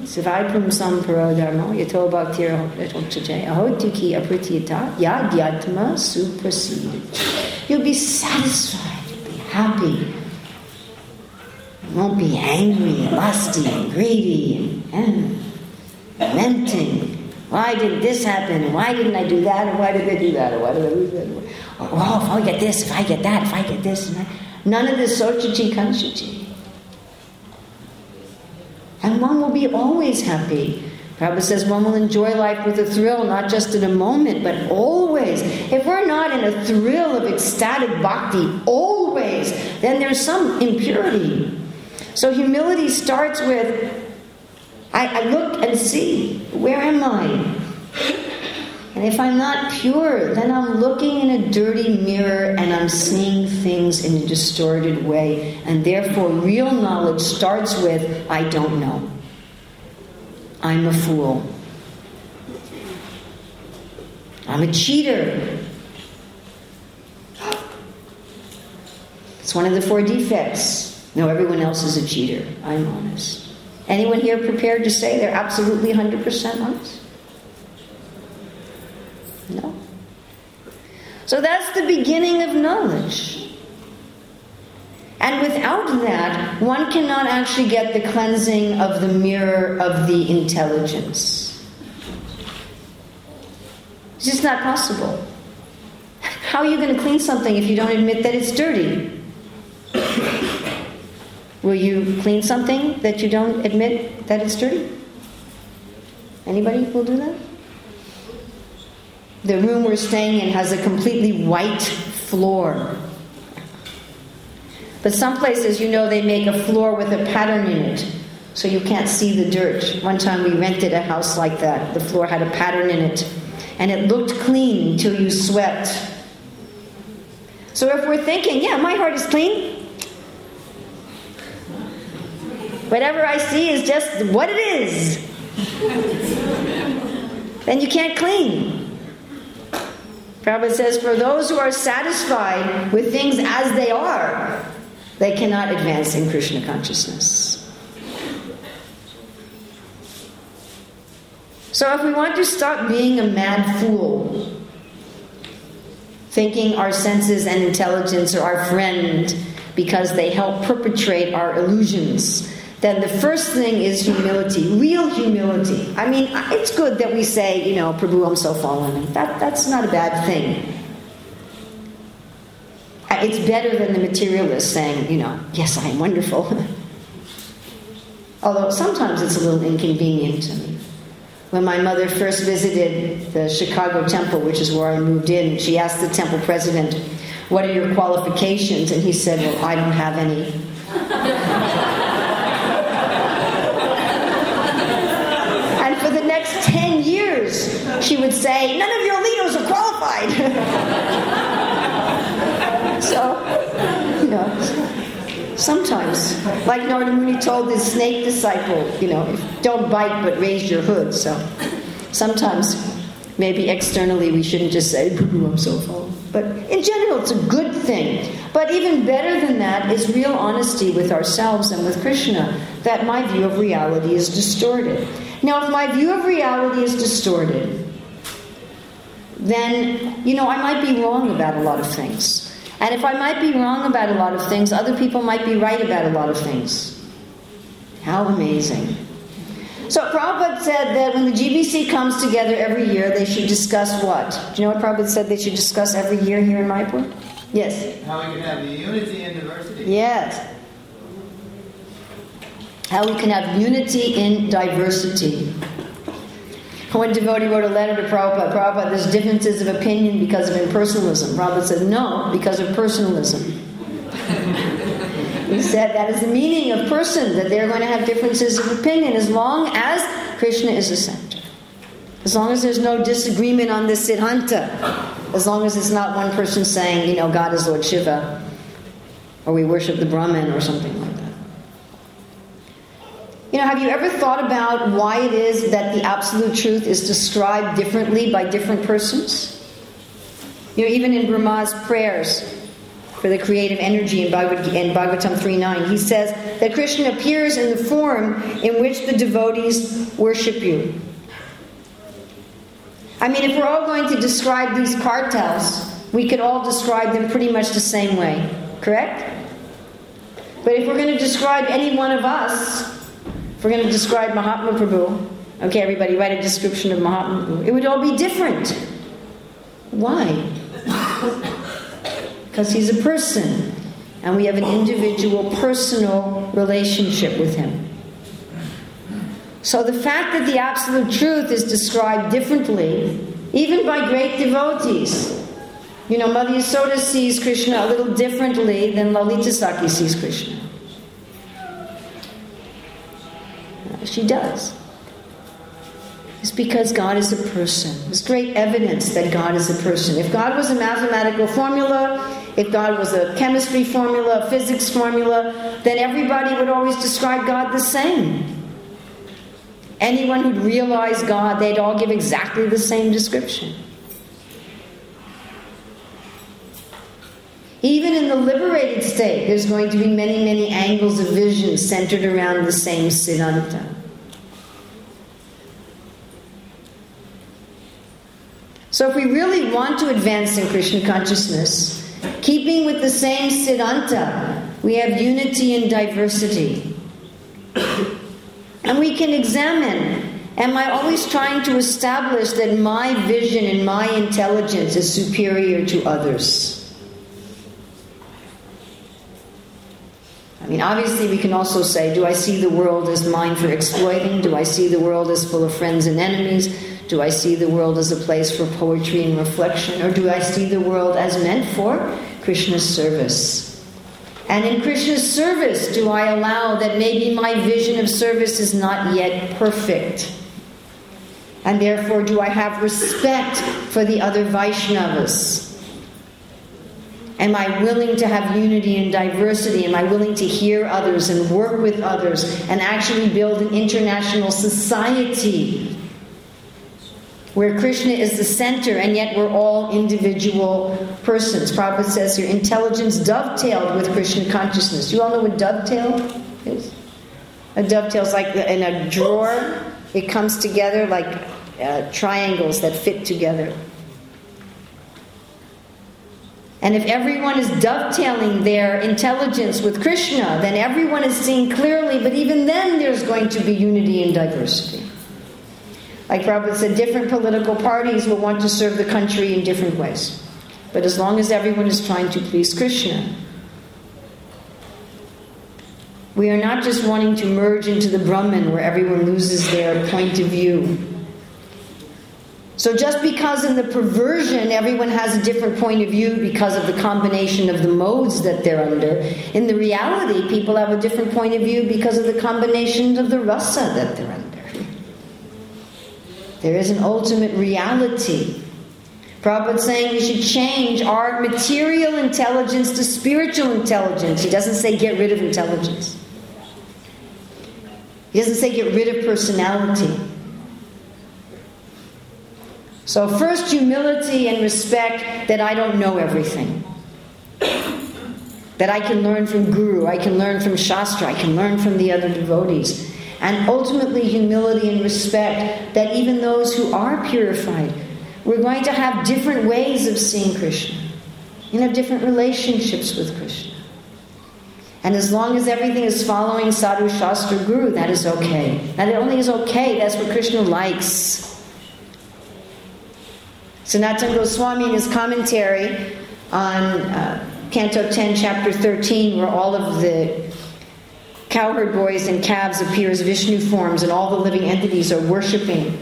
Sivai samparo dharma yato bhaktir ahotuki apritiyata yadyatma suprasid. You'll be satisfied, you'll be happy. You won't be angry lusty and greedy and, and lamenting. Why did this happen? Why didn't I do that? And why did they do that? Or why did I do that? Oh, if I get this, if I get that, if I get this, and that. None of this sochachi kanchachi. And one will be always happy. Prabhupada says one will enjoy life with a thrill, not just in a moment, but always. If we're not in a thrill of ecstatic bhakti, always, then there's some impurity. So humility starts with I, I look and see, where am I? And if I'm not pure, then I'm looking in a dirty mirror and I'm seeing things in a distorted way. And therefore, real knowledge starts with I don't know. I'm a fool. I'm a cheater. It's one of the four defects. No, everyone else is a cheater. I'm honest. Anyone here prepared to say they're absolutely 100% honest? No. So that's the beginning of knowledge. And without that, one cannot actually get the cleansing of the mirror of the intelligence. It's just not possible. How are you going to clean something if you don't admit that it's dirty? Will you clean something that you don't admit that it's dirty? Anybody will do that? The room we're staying in has a completely white floor. But some places, you know, they make a floor with a pattern in it, so you can't see the dirt. One time we rented a house like that. The floor had a pattern in it, and it looked clean until you swept. So if we're thinking, yeah, my heart is clean, whatever I see is just what it is, then you can't clean. Prabhupada says, for those who are satisfied with things as they are, they cannot advance in Krishna consciousness. So if we want to stop being a mad fool, thinking our senses and intelligence are our friend because they help perpetrate our illusions, then the first thing is humility, real humility. I mean, it's good that we say, you know, Prabhu, I'm so fallen. That, that's not a bad thing. Uh, it's better than the materialist saying, you know, yes, I am wonderful. Although sometimes it's a little inconvenient to me. When my mother first visited the Chicago temple, which is where I moved in, she asked the temple president, What are your qualifications? And he said, Well, I don't have any. and for the next 10 she would say, None of your leaders are qualified. so, you know. Sometimes, like Narada Muni told his snake disciple, you know, don't bite but raise your hood. So sometimes, maybe externally, we shouldn't just say, I'm so full. But in general, it's a good thing. But even better than that is real honesty with ourselves and with Krishna, that my view of reality is distorted. Now, if my view of reality is distorted, then, you know, I might be wrong about a lot of things. And if I might be wrong about a lot of things, other people might be right about a lot of things. How amazing. So Prabhupada said that when the GBC comes together every year, they should discuss what? Do you know what Prabhupada said they should discuss every year here in Mayapur? Yes. How we can have the unity and diversity. Yes. How we can have unity in diversity. One devotee wrote a letter to Prabhupada. Prabhupada, there's differences of opinion because of impersonalism. Prabhupada said, no, because of personalism. he said that is the meaning of person, that they're going to have differences of opinion as long as Krishna is the center. As long as there's no disagreement on the Siddhanta. As long as it's not one person saying, you know, God is Lord Shiva, or we worship the Brahman, or something. You know, have you ever thought about why it is that the absolute truth is described differently by different persons? You know, even in Brahma's prayers for the creative energy in, Bhagavad, in Bhagavatam 3.9, he says that Krishna appears in the form in which the devotees worship you. I mean, if we're all going to describe these cartels, we could all describe them pretty much the same way, correct? But if we're going to describe any one of us, if we're going to describe Mahatma Prabhu, okay, everybody, write a description of Mahatma Prabhu. It would all be different. Why? Because he's a person, and we have an individual, personal relationship with him. So the fact that the absolute truth is described differently, even by great devotees, you know, Mother Yasoda sees Krishna a little differently than Lalita Sakhi sees Krishna. She does. It's because God is a person. There's great evidence that God is a person. If God was a mathematical formula, if God was a chemistry formula, a physics formula, then everybody would always describe God the same. Anyone who'd realize God, they'd all give exactly the same description. Even in the liberated state, there's going to be many, many angles of vision centered around the same Siddhanta. So, if we really want to advance in Krishna consciousness, keeping with the same Siddhanta, we have unity and diversity. and we can examine Am I always trying to establish that my vision and my intelligence is superior to others? I mean, obviously, we can also say, do I see the world as mine for exploiting? Do I see the world as full of friends and enemies? Do I see the world as a place for poetry and reflection? Or do I see the world as meant for Krishna's service? And in Krishna's service, do I allow that maybe my vision of service is not yet perfect? And therefore, do I have respect for the other Vaishnavas? Am I willing to have unity and diversity? Am I willing to hear others and work with others and actually build an international society where Krishna is the center and yet we're all individual persons? Prabhupada says here intelligence dovetailed with Krishna consciousness. You all know what dovetail is? A dovetail is like in a drawer, it comes together like uh, triangles that fit together. And if everyone is dovetailing their intelligence with Krishna, then everyone is seeing clearly, but even then there's going to be unity and diversity. Like Robert said, different political parties will want to serve the country in different ways. But as long as everyone is trying to please Krishna, we are not just wanting to merge into the Brahman where everyone loses their point of view. So, just because in the perversion everyone has a different point of view because of the combination of the modes that they're under, in the reality, people have a different point of view because of the combination of the rasa that they're under. There is an ultimate reality. Prabhupada saying we should change our material intelligence to spiritual intelligence. He doesn't say get rid of intelligence. He doesn't say get rid of personality. So, first, humility and respect that I don't know everything. That I can learn from Guru, I can learn from Shastra, I can learn from the other devotees. And ultimately, humility and respect that even those who are purified, we're going to have different ways of seeing Krishna, you know, different relationships with Krishna. And as long as everything is following Sadhu Shastra Guru, that is okay. Not only is okay, that's what Krishna likes. Sanatana Goswami, in his commentary on uh, Canto 10, Chapter 13, where all of the cowherd boys and calves appear as Vishnu forms and all the living entities are worshiping,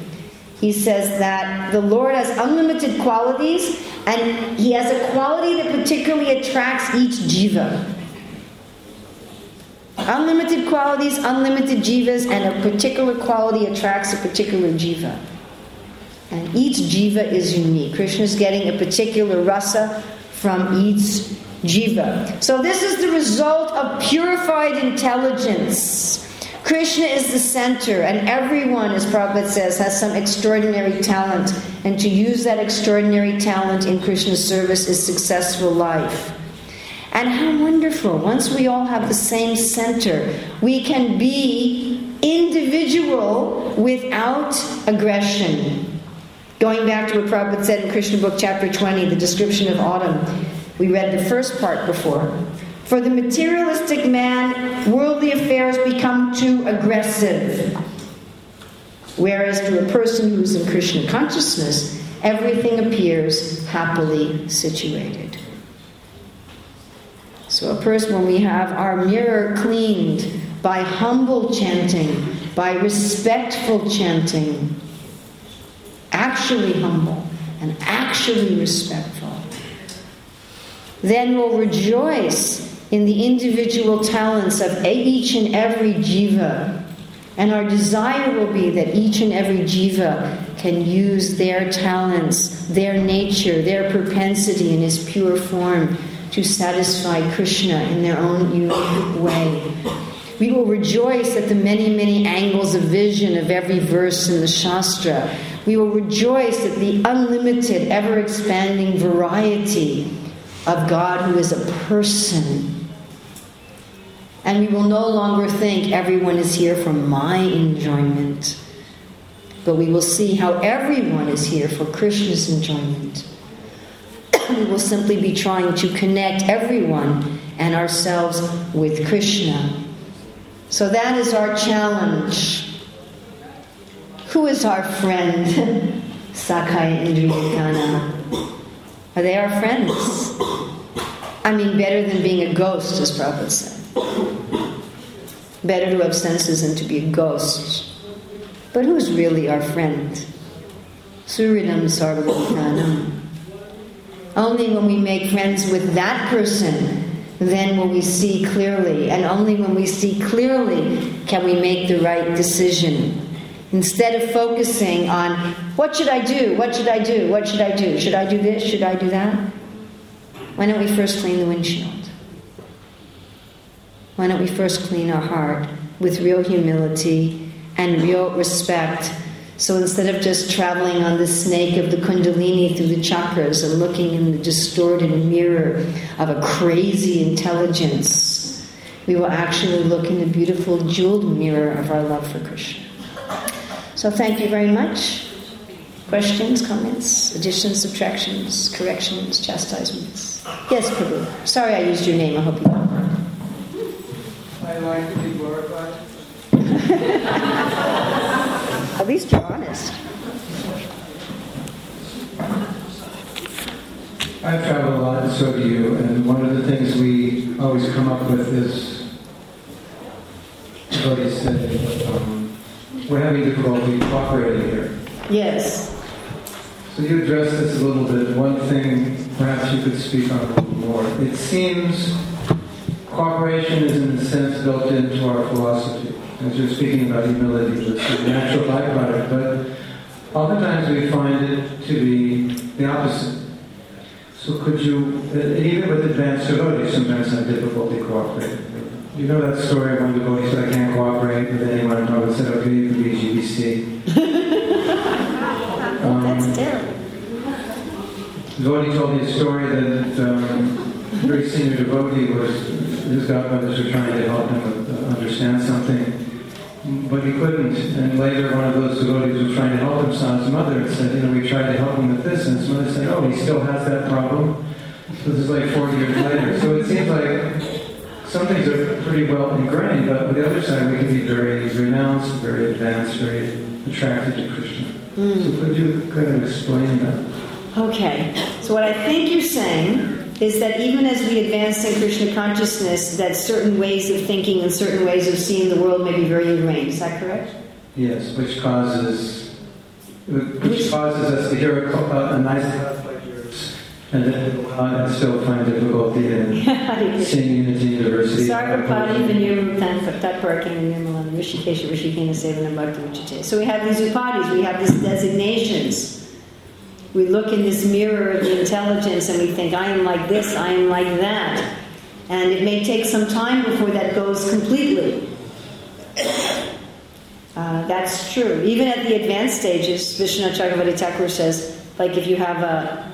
he says that the Lord has unlimited qualities and he has a quality that particularly attracts each jiva. Unlimited qualities, unlimited jivas, and a particular quality attracts a particular jiva. And each jiva is unique. Krishna is getting a particular rasa from each jiva. So, this is the result of purified intelligence. Krishna is the center, and everyone, as Prabhupada says, has some extraordinary talent. And to use that extraordinary talent in Krishna's service is successful life. And how wonderful. Once we all have the same center, we can be individual without aggression. Going back to what Prabhupada said in Krishna Book, Chapter 20, the description of autumn, we read the first part before. For the materialistic man, worldly affairs become too aggressive. Whereas to a person who's in Krishna consciousness, everything appears happily situated. So, a person, when we have our mirror cleaned by humble chanting, by respectful chanting, actually humble and actually respectful, then we'll rejoice in the individual talents of each and every jiva. And our desire will be that each and every jiva can use their talents, their nature, their propensity in his pure form to satisfy Krishna in their own unique way. We will rejoice at the many, many angles of vision of every verse in the Shastra. We will rejoice at the unlimited, ever expanding variety of God who is a person. And we will no longer think everyone is here for my enjoyment, but we will see how everyone is here for Krishna's enjoyment we will simply be trying to connect everyone and ourselves with Krishna. So that is our challenge. Who is our friend? Sakai Indriyakana. Are they our friends? I mean, better than being a ghost, as Prabhupada said. Better to have senses than to be a ghost. But who's really our friend? Suridam Sarvalokanam. Only when we make friends with that person then will we see clearly. And only when we see clearly can we make the right decision. Instead of focusing on what should I do? What should I do? What should I do? Should I do this? Should I do that? Why don't we first clean the windshield? Why don't we first clean our heart with real humility and real respect so instead of just traveling on the snake of the Kundalini through the chakras and looking in the distorted mirror of a crazy intelligence, we will actually look in the beautiful jeweled mirror of our love for Krishna. So thank you very much. Questions, comments, additions, subtractions, corrections, chastisements? Yes, Prabhu. Sorry I used your name. I hope you don't mind. I like to be glorified. At least you're honest. I've traveled a lot, and so do you. And one of the things we always come up with is what he said. We're having difficulty cooperating here. Yes. So you addressed this a little bit. One thing, perhaps you could speak on a little more. It seems cooperation is, in a sense, built into our philosophy. As you're speaking about humility, it's a natural byproduct. But oftentimes we find it to be the opposite. So could you, uh, even with advanced devotees, sometimes have difficulty cooperating. You know that story of one devotee said, I can't cooperate with anyone, and said, okay, you can be GBC. um, That's terrible. Devotee told me a story that um, a very senior devotee was, his godmothers were trying to help him uh, understand something, but he couldn't. And later, one of those devotees was trying to help him, saw his mother, and said, you know, we tried to help him with this, and his mother said, oh, he still has that problem. This is like 40 years later. So it seems like some things are pretty well ingrained, but on the other side, we can be very renounced, very advanced, very attracted to Krishna. Hmm. So could you kind of explain that? Okay. So what I think you're saying is that even as we advance in Krishna consciousness, that certain ways of thinking and certain ways of seeing the world may be very ingrained. Is that correct? Yes, which causes which causes us to hear a, a nice and then and still find difficulty in seeing unity diversity. Sarvapati Vinir Tatparking Nirmalan Rishikesha Rishikena Sevana Bhakti Vichite. So we have these upadis, we have these designations. We look in this mirror of the intelligence and we think, I am like this, I am like that. And it may take some time before that goes completely. Uh, that's true. Even at the advanced stages, Vishwanath Chakravarti Thakur says, like if you have a,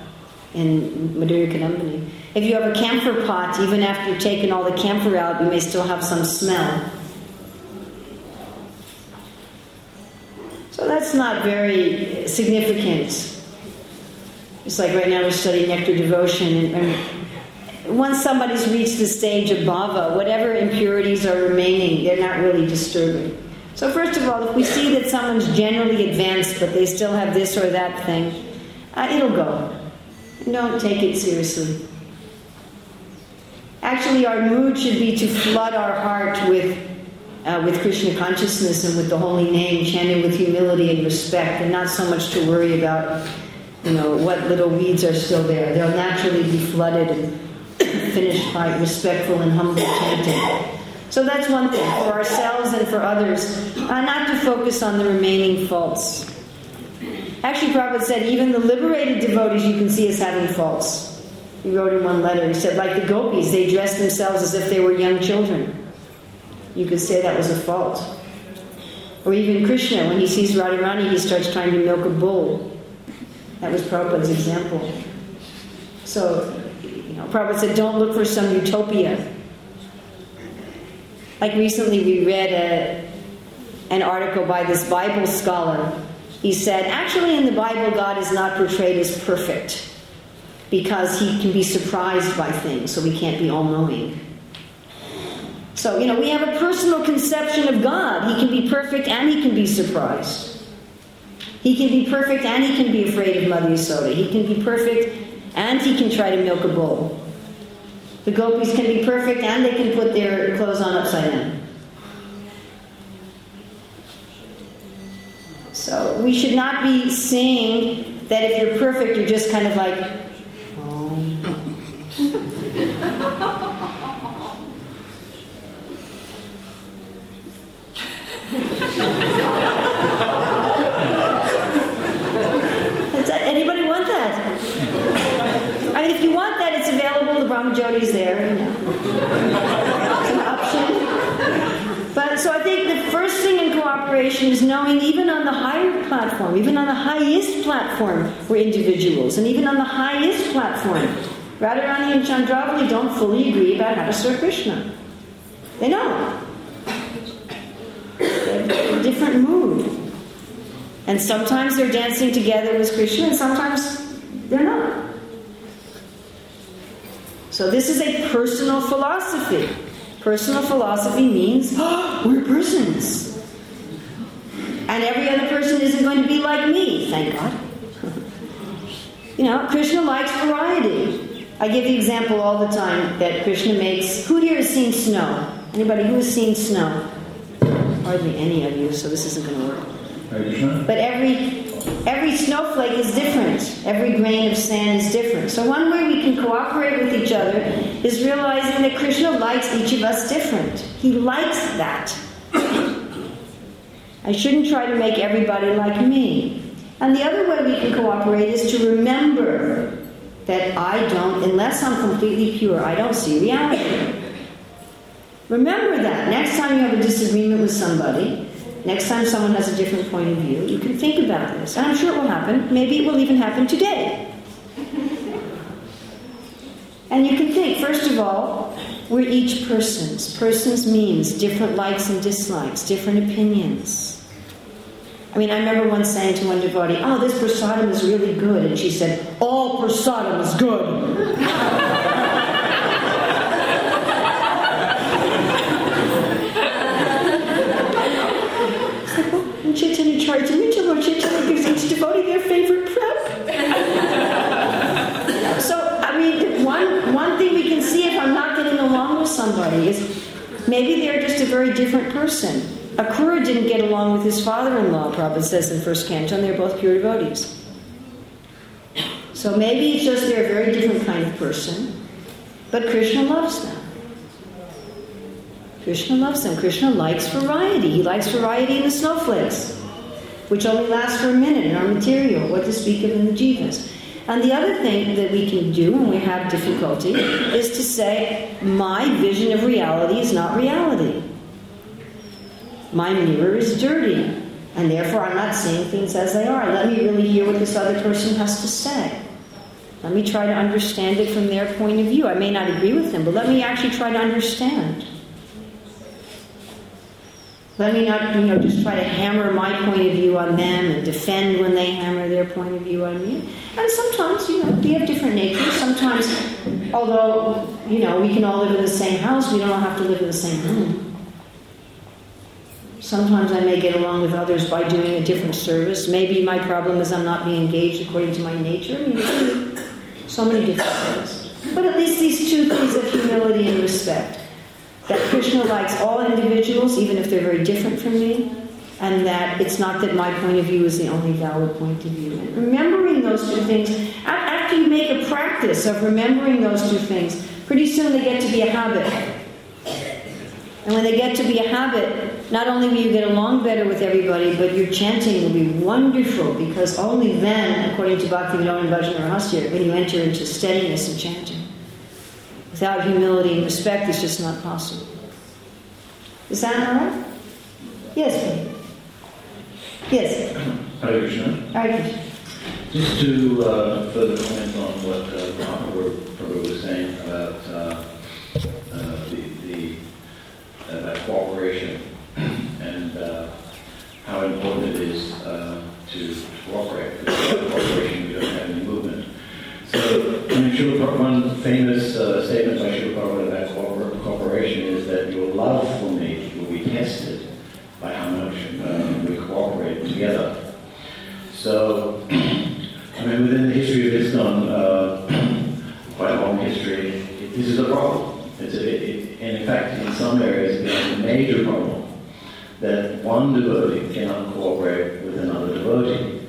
in Madhurya Kadambini, if you have a camphor pot, even after you've taken all the camphor out, you may still have some smell. So that's not very significant. It's like right now we're studying nectar devotion, and, once somebody's reached the stage of bhava, whatever impurities are remaining, they're not really disturbing. So first of all, if we see that someone's generally advanced, but they still have this or that thing, uh, it'll go. Don't take it seriously. Actually, our mood should be to flood our heart with, uh, with Krishna consciousness and with the holy name, chanted with humility and respect, and not so much to worry about, you know, what little weeds are still there. They'll naturally be flooded and finished by respectful and humble chanting. So that's one thing for ourselves and for others, uh, not to focus on the remaining faults. Actually, Prabhupada said even the liberated devotees you can see as having faults. He wrote in one letter, he said, like the gopis, they dress themselves as if they were young children. You could say that was a fault. Or even Krishna, when he sees Radharani, he starts trying to milk a bull. That was Prabhupada's example. So, you know, Prabhupada said, don't look for some utopia. Like recently, we read a, an article by this Bible scholar. He said, actually, in the Bible, God is not portrayed as perfect because he can be surprised by things, so we can't be all knowing. So, you know, we have a personal conception of God. He can be perfect and he can be surprised. He can be perfect and he can be afraid of Mother Yasoda. He can be perfect and he can try to milk a bull. The gopis can be perfect and they can put their clothes on upside down. So we should not be saying that if you're perfect, you're just kind of like, oh. Does anybody want that? I mean, if you want that, it's available. The Brahma Jyoti's there. You know. It's an option. But so I think the first thing in cooperation is knowing even on the higher platform, even on the highest platform, we're individuals. And even on the highest platform, Radharani and Chandravali don't fully agree about how to serve Krishna. They don't. They have a different mood. And sometimes they're dancing together with Krishna, and sometimes they're not. So this is a personal philosophy. Personal philosophy means oh, we're persons. And every other person isn't going to be like me, thank God. you know, Krishna likes variety. I give the example all the time that Krishna makes. Who here has seen snow? Anybody who has seen snow? Hardly any of you, so this isn't going to work. But every every snowflake is different. Every grain of sand is different. So one way we can cooperate with each other is realizing that Krishna likes each of us different. He likes that. I shouldn't try to make everybody like me. And the other way we can cooperate is to remember that I don't, unless I'm completely pure, I don't see reality. Remember that. Next time you have a disagreement with somebody, next time someone has a different point of view, you can think about this. And I'm sure it will happen. Maybe it will even happen today. And you can think, first of all, we're each persons. Persons means different likes and dislikes, different opinions. I mean, I remember once saying to one devotee, Oh, this prasadam is really good. And she said, All prasadam is good. Like, well, Chaitanya Charitamrita, Lord Chaitanya gives each devotee their favorite prep. so, I mean, one, one thing we can see if I'm not getting along with somebody is maybe they're just a very different person. Akrura didn't get along with his father-in-law, Prabhupada says in First Canto, they're both pure devotees. So maybe it's just they're a very different kind of person, but Krishna loves them. Krishna loves them. Krishna likes variety. He likes variety in the snowflakes, which only lasts for a minute in our material, what to speak of in the jivas. And the other thing that we can do when we have difficulty is to say, my vision of reality is not reality my mirror is dirty, and therefore I'm not seeing things as they are. Let me really hear what this other person has to say. Let me try to understand it from their point of view. I may not agree with them, but let me actually try to understand. Let me not, you know, just try to hammer my point of view on them and defend when they hammer their point of view on me. And sometimes, you know, we have different natures. Sometimes, although, you know, we can all live in the same house, we don't all have to live in the same room. Sometimes I may get along with others by doing a different service. Maybe my problem is I'm not being engaged according to my nature. So many different things. But at least these two things of humility and respect. That Krishna likes all individuals, even if they're very different from me, and that it's not that my point of view is the only valid point of view. And remembering those two things, after you make a practice of remembering those two things, pretty soon they get to be a habit. And when they get to be a habit, not only will you get along better with everybody, but your chanting will be wonderful because only then, according to Bhaktivinoda Bhajana Rahasya, when you enter into steadiness in chanting. Without humility and respect, it's just not possible. Is that all right? Yes, please. Yes. Hare Krishna. Hare Krishna. Just to uh, further comment on what uh, Prabhupada was saying about uh, the, the about cooperation and uh, how important it is uh, to cooperate. Because without cooperation, we don't have any movement. So, I mean, Srila one famous uh, statement by Srila Prabhupada about cooperation is that your love for me will be tested by how much uh, we cooperate together. So, I mean, within the history of ISKCON, uh, quite a long history, this is a problem. It's a, it, and in fact, in some areas, it's a major problem that one devotee cannot cooperate with another devotee.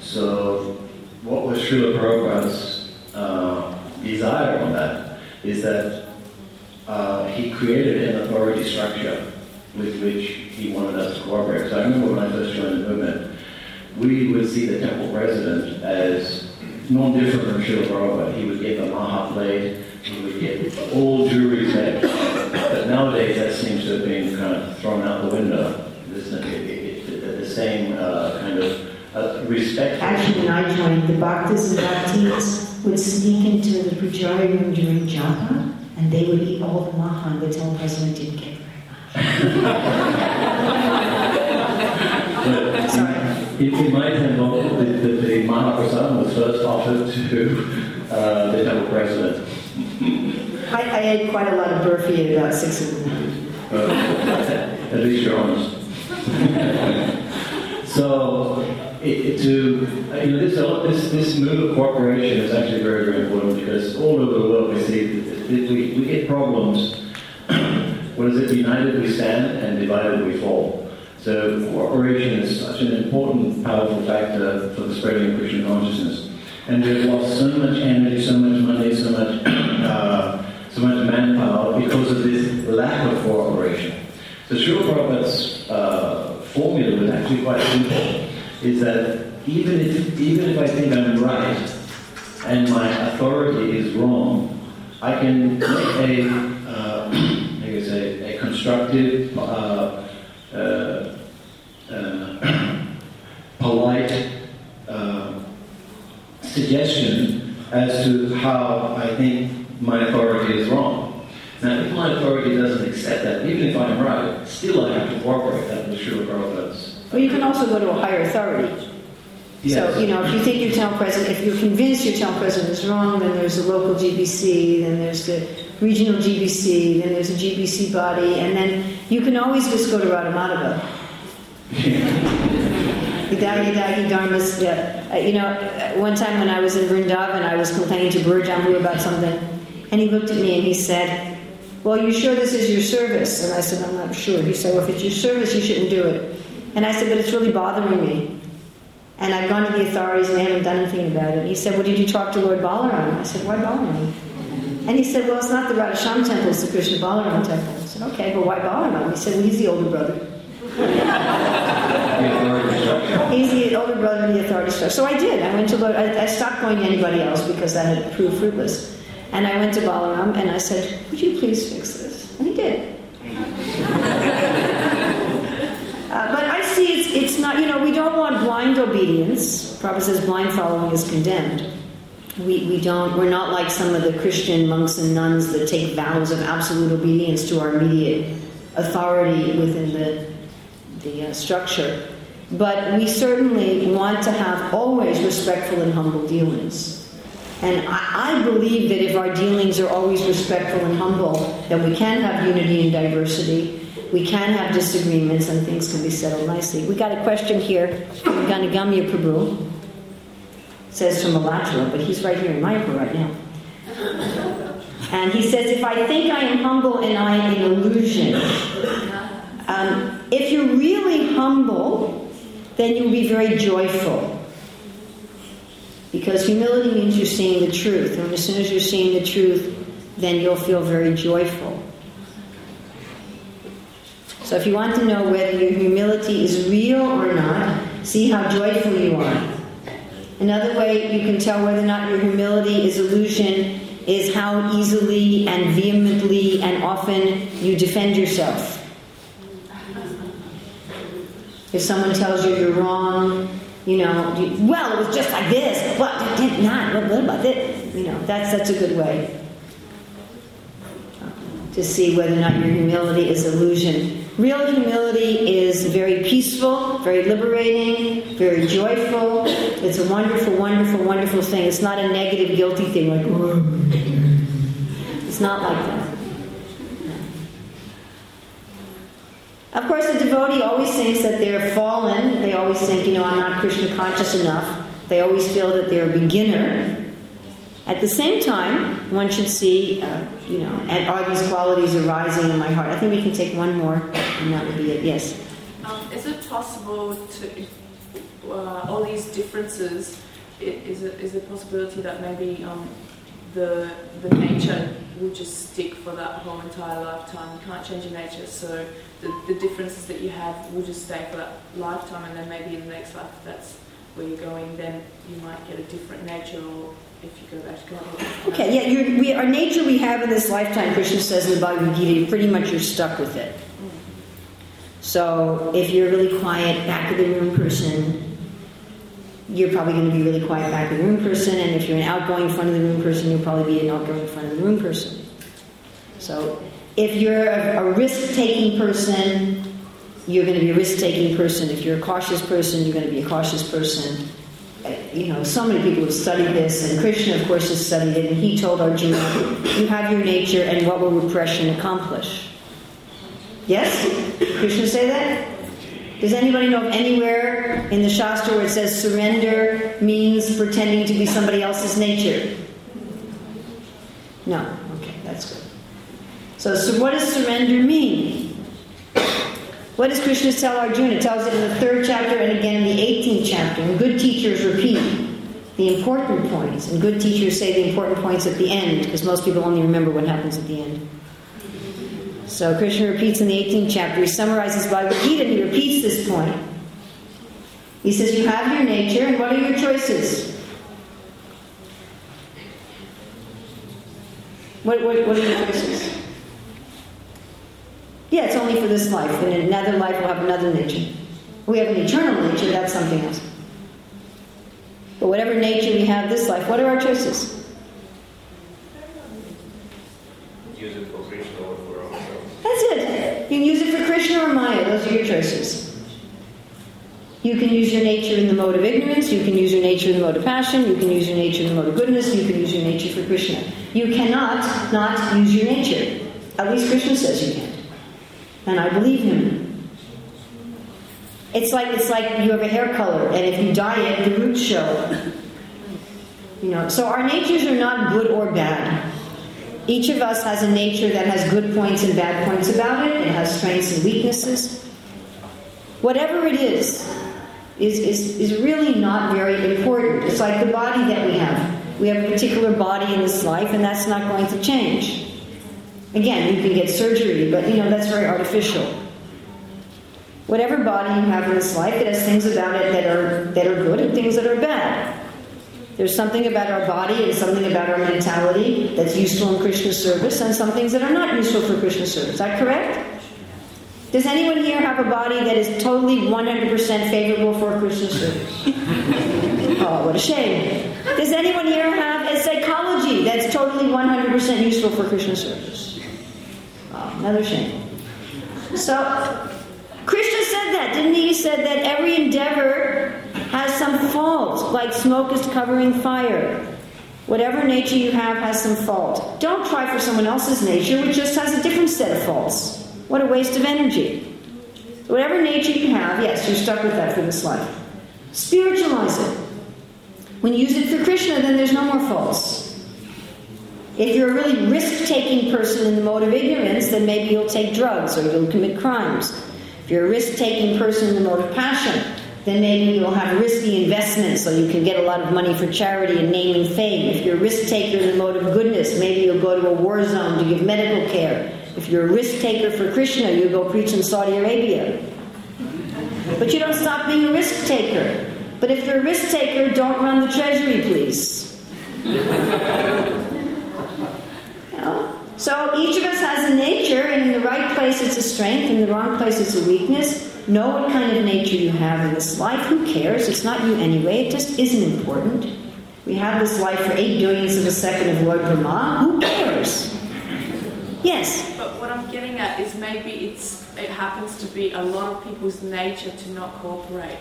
So, what was Srila Prabhupada's uh, desire on that is that uh, he created an authority structure with which he wanted us to cooperate. So I remember when I first joined the movement, we would see the temple president as non different from Srila Prabhupada. He would get the Maha plate, he would get all jewelry set. But nowadays that seems to have been kind of thrown out the window. There's no, it, it, it, the same uh, kind of uh, respect. Actually, when I joined, the bhaktas and bhaktis would sneak into the pujari room during japa, and they would eat all the mahan. The temple president didn't get very much. You might have known that the, the Mahaprasad was first offered to uh, the temple president. I, I ate quite a lot of burfi at about six in the morning. At least you're honest. so, it, to you know, this, this this move of cooperation is actually very very important because all over the world we see that we, we get problems. what is it? United we stand, and divided we fall. So cooperation is such an important, powerful factor for the spreading of Krishna consciousness. And we've lost so much energy, so much money, so much, uh, so much manpower because of this lack of cooperation. So Srila Prabhupada's uh, formula was actually quite simple, is that even if, even if I think I'm right and my authority is wrong, I can make a, uh, I guess a, a constructive, uh, uh, uh polite uh, suggestion as to how I think my authority is wrong. Now, if my authority doesn't accept that, even if I'm right, still I have to cooperate. That was Srila Prabhupada's. Well, you can also go to a higher authority. Yes. So, you know, if you think your town president, if you're convinced your town president is wrong, then there's the local GBC, then there's the regional GBC, then there's a GBC body, and then you can always just go to Radhamadhava. Hidayah Dahi Dharmas, yeah. Uh, you know, uh, one time when I was in Vrindavan, I was complaining to Guru Jambu about something, and he looked at me and he said, Well, you sure this is your service? And I said, I'm not sure. He said, Well, if it's your service, you shouldn't do it. And I said, But it's really bothering me. And I've gone to the authorities and they haven't done anything about it. He said, Well, did you talk to Lord Balaram? I said, Why Balaram? And he said, Well, it's not the Radhasham temple, it's the Krishna Balaram temple. I said, Okay, but why Balaram? He said, Well, he's the older brother. he's the older brother in the authority structure. So I did. I went to Lord, I, I stopped going to anybody else because that had proved fruitless. And I went to Balaram and I said, Would you please fix this? And he did. Uh, but I see it's, it's not, you know, we don't want blind obedience. Prabhupada says blind following is condemned. We, we don't, we're not like some of the Christian monks and nuns that take vows of absolute obedience to our immediate authority within the, the uh, structure. But we certainly want to have always respectful and humble dealings. And I, I, believe that if our dealings are always respectful and humble, then we can have unity and diversity we can have disagreements and things can be settled nicely. We got a question here from Ganagamya Prabhu. It says from Alachua, but he's right here in Mayapur right now. And he says, if I think I am humble and I am an illusion, um, if you're really humble, then you'll be very joyful. Because humility means you're seeing the truth. And as soon as you're seeing the truth, then you'll feel very joyful. So if you want to know whether your humility is real or not, see how joyful you are. Another way you can tell whether or not your humility is illusion is how easily and vehemently and often you defend yourself. If someone tells you you're wrong, you know, you, well, it was just like this. What did not? What, what about this? You know, that's that's a good way to see whether or not your humility is illusion. Real humility is very peaceful, very liberating, very joyful. It's a wonderful, wonderful, wonderful thing. It's not a negative, guilty thing like, it's not like that. Of course, the devotee always thinks that they're fallen. They always think, you know, I'm not Krishna conscious enough. They always feel that they're a beginner. At the same time, one should see, uh, you know, and are these qualities arising in my heart? I think we can take one more, and that would be it. Yes. Um, is it possible to, uh, all these differences, is it, is it possibility that maybe um, the the nature will just stick for that whole entire lifetime? You can't change your nature, so the, the differences that you have will just stay for that lifetime, and then maybe in the next life, that's where you're going, then you might get a different nature or if you go back to God. Okay, yeah, we, our nature we have in this lifetime, Krishna says in the Bhagavad Gita, pretty much you're stuck with it. So if you're a really quiet, back of the room person, you're probably going to be really quiet, back of the room person. And if you're an outgoing, front of the room person, you'll probably be an outgoing, front of the room person. So if you're a, a risk taking person, you're going to be a risk-taking person. If you're a cautious person, you're going to be a cautious person. You know, so many people have studied this, and Krishna, of course, has studied it, and he told Arjuna, you have your nature, and what will repression accomplish? Yes? Krishna say that? Does anybody know of anywhere in the Shastra where it says surrender means pretending to be somebody else's nature? No. Okay, that's good. So, so what does surrender mean? What does Krishna tell Arjuna? It tells it in the third chapter and again in the 18th chapter. And good teachers repeat the important points. And good teachers say the important points at the end, because most people only remember what happens at the end. So Krishna repeats in the 18th chapter, he summarizes Bhagavad Gita he repeats this point. He says, You have your nature, and what are your choices? What, what, what are your choices? Yeah, it's only for this life. and In another life, we'll have another nature. We have an eternal nature, that's something else. But whatever nature we have this life, what are our choices? Use it for Krishna or for ourselves. That's it. You can use it for Krishna or Maya. Those are your choices. You can use your nature in the mode of ignorance. You can use your nature in the mode of passion. You can use your nature in the mode of goodness. You can use your nature for Krishna. You cannot not use your nature. At least Krishna says you can't. And I believe him. It's like it's like you have a hair color, and if you dye it, the roots show. You know, so our natures are not good or bad. Each of us has a nature that has good points and bad points about it. It has strengths and weaknesses. Whatever it is, is, is, is really not very important. It's like the body that we have. We have a particular body in this life, and that's not going to change. Again, you can get surgery, but you know, that's very artificial. Whatever body you have in this life, it has things about it that are, that are good and things that are bad. There's something about our body and something about our mentality that's useful in Krishna service, and some things that are not useful for Krishna service. Is that correct? Does anyone here have a body that is totally 100% favorable for Krishna service? oh, what a shame. Does anyone here have a psychology that's totally 100% useful for Krishna service? Another shame. So, Krishna said that, didn't he? He said that every endeavor has some fault, like smoke is covering fire. Whatever nature you have has some fault. Don't try for someone else's nature, which just has a different set of faults. What a waste of energy. Whatever nature you have, yes, you're stuck with that for this life. Spiritualize it. When you use it for Krishna, then there's no more faults. If you're a really risk taking person in the mode of ignorance, then maybe you'll take drugs or you'll commit crimes. If you're a risk taking person in the mode of passion, then maybe you'll have risky investments so you can get a lot of money for charity and name and fame. If you're a risk taker in the mode of goodness, maybe you'll go to a war zone to give medical care. If you're a risk taker for Krishna, you'll go preach in Saudi Arabia. But you don't stop being a risk taker. But if you're a risk taker, don't run the treasury, please. So each of us has a nature, and in the right place it's a strength, in the wrong place it's a weakness. Know what kind of nature you have in this life. Who cares? It's not you anyway. It just isn't important. We have this life for eight billionths of a second of Lord Brahma. Who cares? Yes. But what I'm getting at is maybe it's it happens to be a lot of people's nature to not cooperate.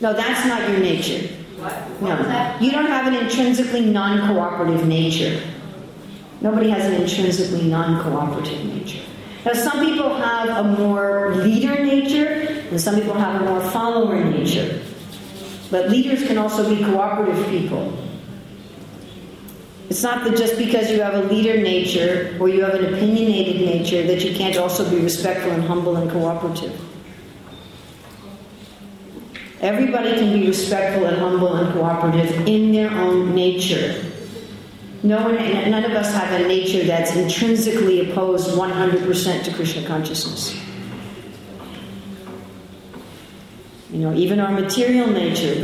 No, that's not your nature. What? No. You don't have an intrinsically non cooperative nature. Nobody has an intrinsically non cooperative nature. Now, some people have a more leader nature, and some people have a more follower nature. But leaders can also be cooperative people. It's not that just because you have a leader nature or you have an opinionated nature that you can't also be respectful and humble and cooperative. Everybody can be respectful and humble and cooperative in their own nature. No one, none of us have a nature that's intrinsically opposed 100% to Krishna consciousness. You know, even our material nature,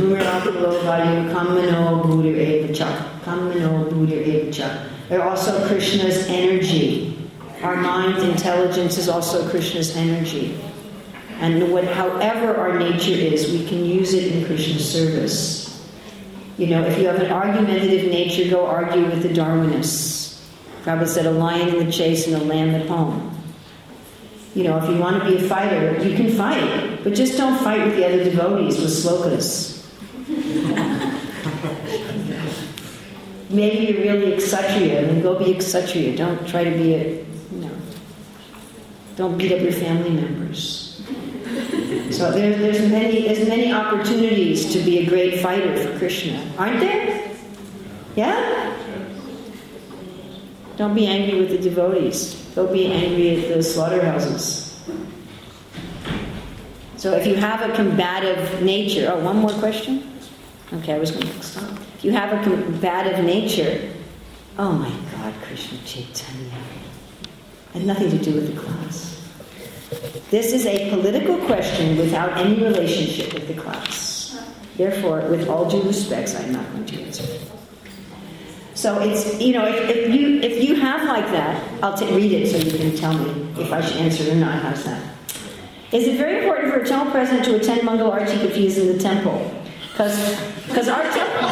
they're also Krishna's energy. Our mind intelligence is also Krishna's energy. And what, however our nature is, we can use it in Krishna's service. You know, if you have an argumentative nature, go argue with the Darwinists. Prabhupada said, a lion in the chase and a lamb at home. You know, if you want to be a fighter, you can fight, but just don't fight with the other devotees with slokas. Maybe you're really kshatriya, then go be a kshatriya. Don't try to be a, you know, don't beat up your family members. So there's, there's many there's many opportunities to be a great fighter for Krishna, aren't there? Yeah. Don't be angry with the devotees. Don't be angry at the slaughterhouses. So if you have a combative nature, oh, one more question. Okay, I was going to stop. If you have a combative nature, oh my God, Krishna Chaitanya, had nothing to do with the class. This is a political question without any relationship with the class. Therefore, with all due respects, I'm not going to answer. So it's you know if, if you if you have like that, I'll t- read it so you can tell me if I should answer it or not. How's that? Is it very important for a temple president to attend Mangal Arti if in the temple? Because our temple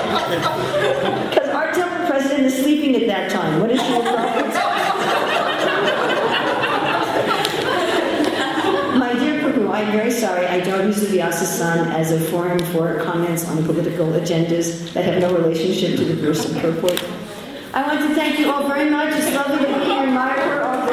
because our temple president is sleeping at that time. What is your preference? I'm very sorry. I don't use the Vyasa as a forum for comments on political agendas that have no relationship to the person purport. I want to thank you all very much. It's lovely to be here, Mark. We're all